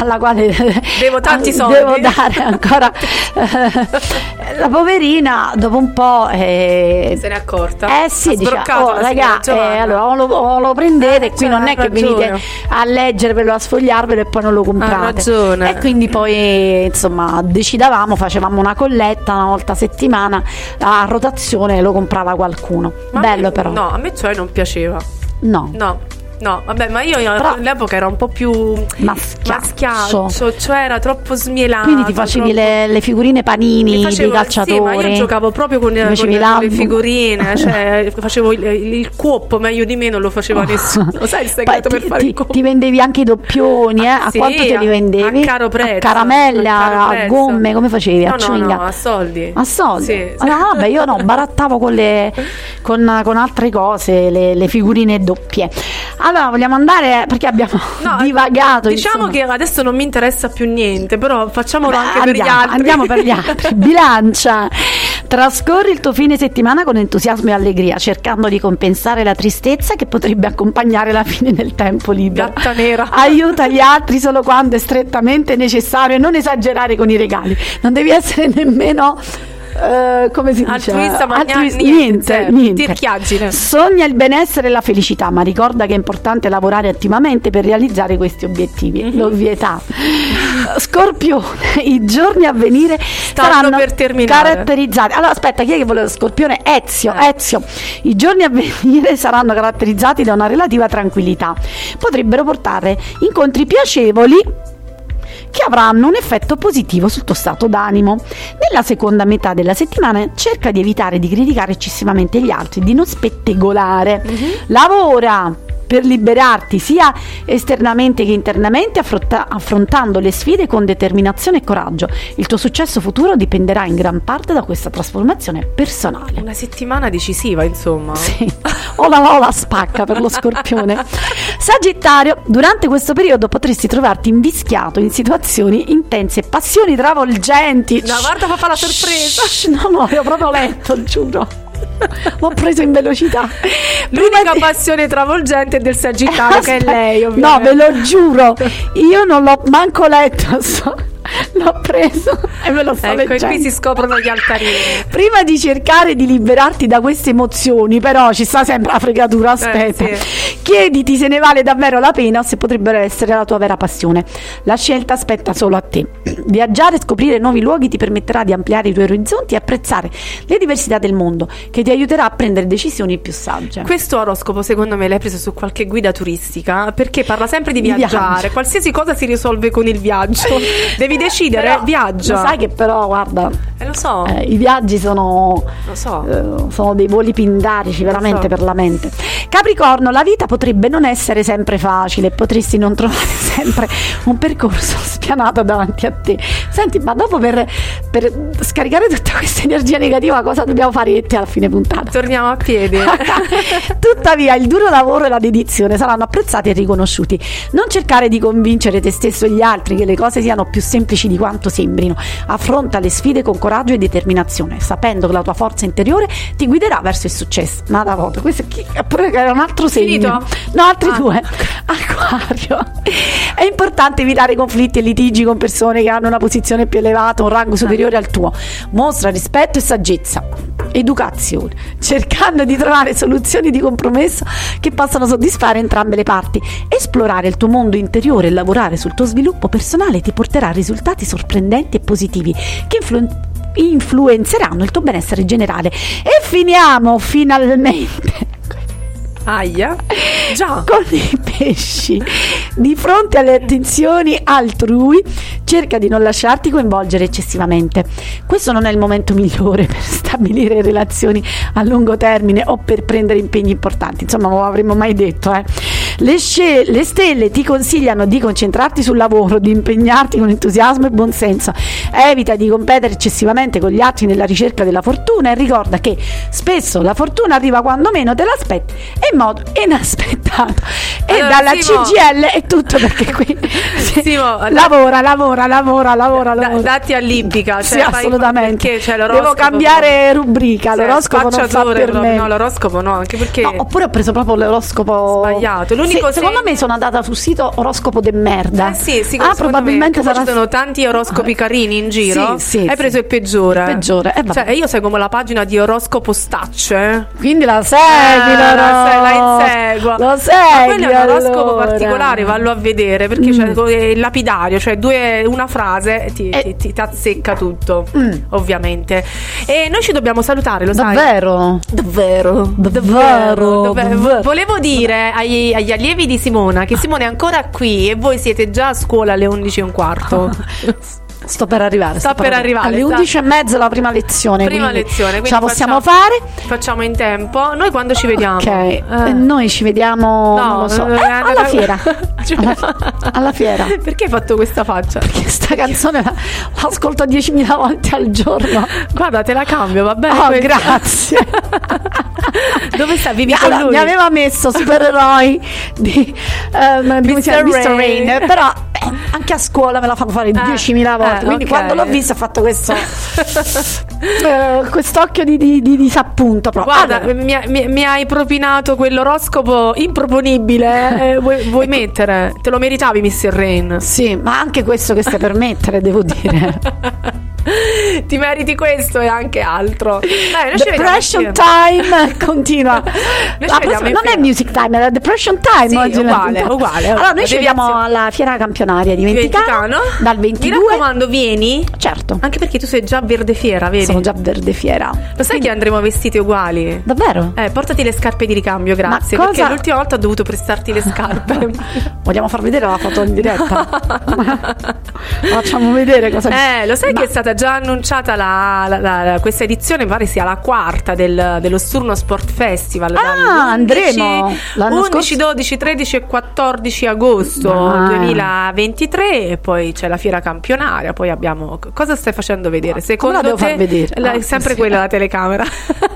alla quale Devo tanti soldi. devo dare ancora. eh, la poverina, dopo un po'. eh, Se n'è accorta. eh sì, dice, oh raga, signora Giovanna." eh, allora o lo, o lo prendete, Eh, qui non è ha che ragione. venite a leggervelo, a sfogliarvelo e poi non lo comprate. ragione. E quindi poi insomma decidavamo, facevamo una colletta una volta a settimana a rotazione lo comprava qualcuno. Ma Bello me- però. No, a me cioè non piaceva. No. No. No, vabbè, ma io Però- all'epoca ero un po' più Maschiaccio. maschiaccio, cioè era troppo smielato. Quindi ti facevi troppo- le, le figurine panini facevo- dei calciatori. Sì, ma io giocavo proprio con, con facevi le figurine, cioè facevo il, il cuoppo meglio di me, non lo faceva nessuno. Sai il Poi segreto per ti, fare il cuoppo? ti vendevi anche i doppioni, eh? a Sì, quanto te li a- vendevi? a caro prezzo, caramelle, a caro a, prezzo. gomme, come facevi? No, a no, no, a soldi. A soldi? Sì. Ah, no, vabbè, io no, barattavo con, le, con, con altre cose, le, le figurine doppie. Allora, vogliamo andare perché abbiamo divagato. Diciamo insomma. che adesso non mi interessa più niente, però facciamolo Beh, anche per gli andiamo, altri. Andiamo per gli altri. Bilancia. Trascorri il tuo fine settimana con entusiasmo e allegria, cercando di compensare la tristezza che potrebbe accompagnare la fine del tempo libero. Gatta nera. Aiuta gli altri solo quando è strettamente necessario e non esagerare con i regali. Non devi essere nemmeno eh, come si dice? Altruista, ma Altruista- niente, niente, niente. Tirchiaggine. Sogna il benessere e la felicità, ma ricorda che è importante lavorare attivamente per realizzare questi obiettivi. Mhm. L'ovvietà. Scorpione, i giorni a venire saranno per terminare. caratterizzati. Allora, aspetta, chi è che voleva Scorpione? Ezio, Eh. Ezio. I giorni a venire saranno caratterizzati da una relativa tranquillità. Potrebbero portare incontri piacevoli che avranno un effetto positivo sul tuo stato d'animo. Nella seconda metà della settimana cerca di evitare di criticare eccessivamente gli altri, di non spettegolare. Lavora per liberarti sia esternamente che internamente affronta- affrontando le sfide con determinazione e coraggio. Il tuo successo futuro dipenderà in gran parte da questa trasformazione personale. Una settimana decisiva, insomma. Sì. O la, o la spacca per lo scorpione. Sagittario, durante questo periodo potresti trovarti invischiato in situazioni intense e passioni travolgenti. No, guarda, fa la sorpresa. Shh, No, no, l'ho proprio letto, giuro. L'ho preso in velocità. L'unica passione travolgente del Sagittario, che è lei, No, ovviamente. ve lo giuro, io non l'ho manco letto, so- l'ho preso e me lo sto Ecco, e leggendo. qui si scoprono gli altarini. Prima di cercare di liberarti da queste emozioni, però ci sta sempre la fregatura, aspetta. Eh, Chiediti se ne vale davvero la pena o se potrebbero essere la tua vera passione. La scelta aspetta solo a te. Viaggiare e scoprire nuovi luoghi ti permetterà di ampliare i tuoi orizzonti e apprezzare le diversità del mondo, che ti aiuterà a prendere decisioni più sagge. Questo oroscopo, secondo me, l'hai preso su qualche guida turistica perché parla sempre di Di viaggiare. viaggio. Qualsiasi cosa si risolve con il viaggio. Devi decidere, Però, viaggia. Lo sai che però, guarda, Eh, lo so. eh, i viaggi sono, Lo so. eh, sono dei voli pindarici veramente so. per la mente. Capricorno, la vita potrebbe non essere sempre facile, potresti non trovare sempre un percorso spianato davanti a te. Senti, ma dopo per, per scaricare tutta questa energia negativa, cosa dobbiamo fare io e te alla fine puntata? Torniamo a piedi. Tuttavia, il duro lavoro e la dedizione saranno apprezzati e riconosciuti. Non cercare di convincere te stesso e gli altri che le cose siano più semplici di quanto sembrino. Affronta le sfide con coraggio e determinazione, sapendo che la tua forza interiore ti guiderà verso il successo. Nada voto. Questo era un altro segno. Finito? No, altri Ah. due. Acquario. È importante evitare conflitti e litigi con persone che hanno una posizione più elevata, un rango superiore al tuo. Mostra rispetto e saggezza. Educazione, cercando di trovare soluzioni di compromesso che possano soddisfare entrambe le parti. Esplorare il tuo mondo interiore e lavorare sul tuo sviluppo personale ti porterà a risultati sorprendenti e positivi che influ- influenzeranno il tuo benessere generale. E finiamo finalmente Aia. Già. con i pesci. Di fronte alle attenzioni altrui, cerca di non lasciarti coinvolgere eccessivamente. Questo non è il momento migliore per stabilire relazioni a lungo termine o per prendere impegni importanti. Insomma, non l'avremmo mai detto, eh. Le, sce- le stelle ti consigliano di concentrarti sul lavoro, di impegnarti con entusiasmo e buonsenso. Evita di competere eccessivamente con gli altri nella ricerca della fortuna e ricorda che spesso la fortuna arriva quando meno te l'aspetti e in modo inaspettato. E Allora, dalla Simo- CGL è tutto perché qui Simo, lavora, lavora, lavora, lavora, Da- lavora. datti all'ibbica. Cioè, Sì, assolutamente. Perché c'è Devo cambiare rubrica, Cioè, l'oroscopo non fa per me. No, l'oroscopo no, anche perché. No, oppure ho preso proprio l'oroscopo Sbagliato. L'unico Se- secondo me sono andata sul sito oroscopo de merda. Eh sì, sì, ah, probabilmente sarà ci sono tanti oroscopi carini in giro. Sì, sì, Hai sì. preso il peggiore. Il peggiore, eh. Cioè, io seguo la pagina di oroscopo Stacce. eh. Quindi la segui, Eh, la, l'oroscopo. La inseguo. Lo Ma segui, quello è un oroscopo allora. particolare, vallo a vedere perché c'è il lapidario, cioè due, una frase ti, ti, ti, ti azzecca tutto, ovviamente. E noi ci dobbiamo salutare, lo sai? Davvero? Davvero, Davvero, davvero. davvero. Volevo dire agli, agli allievi di Simona che Simone è ancora qui e voi siete già a scuola alle 11 e un quarto. Sto per arrivare. Sta per arrivare, Alle sta- 11 e mezza la prima lezione. Prima lezione, quindi Ce la possiamo facciamo- fare? Facciamo in tempo. Noi quando ci vediamo? Ok, Eh. eh, noi ci vediamo No, so, eh, eh, alla fiera. Cioè- Alla, alla fiera. Perché hai fatto questa faccia? Perché sta canzone la- l'ascolto 10.000 volte al giorno. Guarda, te la cambio, va bene? Oh, grazie. Dove stai? Vivi con lui? mi aveva messo supereroi di, chiama? Mr. Mr. Rain. Rain, però eh, anche a scuola me la fanno fare 10.000 volte. eh, quindi ok. quando l'ho vista ho fatto questo eh, quest'occhio di, di, di disappunto. Proprio. Guarda, Allora, mi, mi- mi hai propinato quell'oroscopo improponibile. eh, vuoi, vuoi mettere? Te lo meritavi, Mr. Rain. sì, ma anche questo che stai per mettere, devo dire. Ti meriti questo e anche altro. Vediamo Depression. Time continua. Non è music time, è depression time Sì, oggi. uguale, uguale. Allora, noi ci vediamo alla fiera campionaria di Venticano, dal Mi 22. raccomando, vieni. Certo. Anche perché tu sei già verde fiera, vedi? Sono già verde fiera. Lo sai che andremo vestiti uguali? Davvero? Eh, portati le scarpe di ricambio, grazie. Ma Perché cosa- l'ultima volta ho dovuto prestarti le scarpe. Vogliamo far vedere la foto in diretta? Facciamo vedere cosa Eh, lo sai che è stata già annunciata la- la- la- questa edizione, pare sia la quarta del- dello Sturno Sport Festival. Ah, andremo. L'anno 11, 12, 13 e 14 agosto Ah. 2023 e poi c'è la fiera campionaria, poi abbiamo... Cosa stai facendo vedere? Secondo la devo te far vedere? la- Ah, sempre sì. quella la telecamera.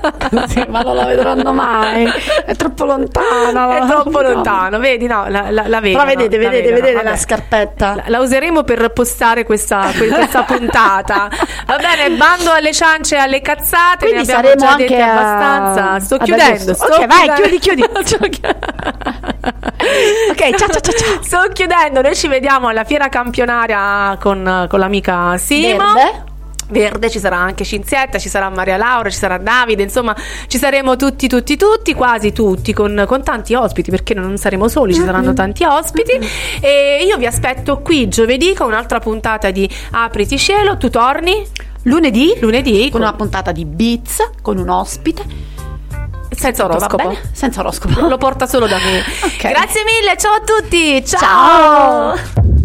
Sì, ma non la vedranno mai. È troppo lontana. È troppo lontano, vedi? No, la, la, la vedo. Però vedete, vedete, vedete la scarpetta. La, useremo per postare questa, que- questa puntata. Va bene, bando alle ciance e alle cazzate. Quindi ne abbiamo saremo già anche abbastanza. Sto chiudendo. Sto Ok, vai, chiudendo. chiudi, chiudi. Sto chi- Ok, ciao ciao ciao ciao. Sto chiudendo. Noi ci vediamo alla fiera campionaria con, con l'amica Simo. Verde. Verde, ci sarà anche Cinzietta, ci sarà Maria Laura, ci sarà Davide, insomma ci saremo tutti, tutti, tutti, quasi tutti, con, con tanti ospiti, perché non saremo soli, ci saranno tanti ospiti. E io vi aspetto qui giovedì con un'altra puntata di Apriti Cielo, tu torni? Lunedì, Lunedì con una puntata di Beats, con un ospite. senza oroscopo. Senza oroscopo. Lo porta solo da me. Ok. Grazie mille, ciao a tutti. ciao. Ciao.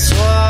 that's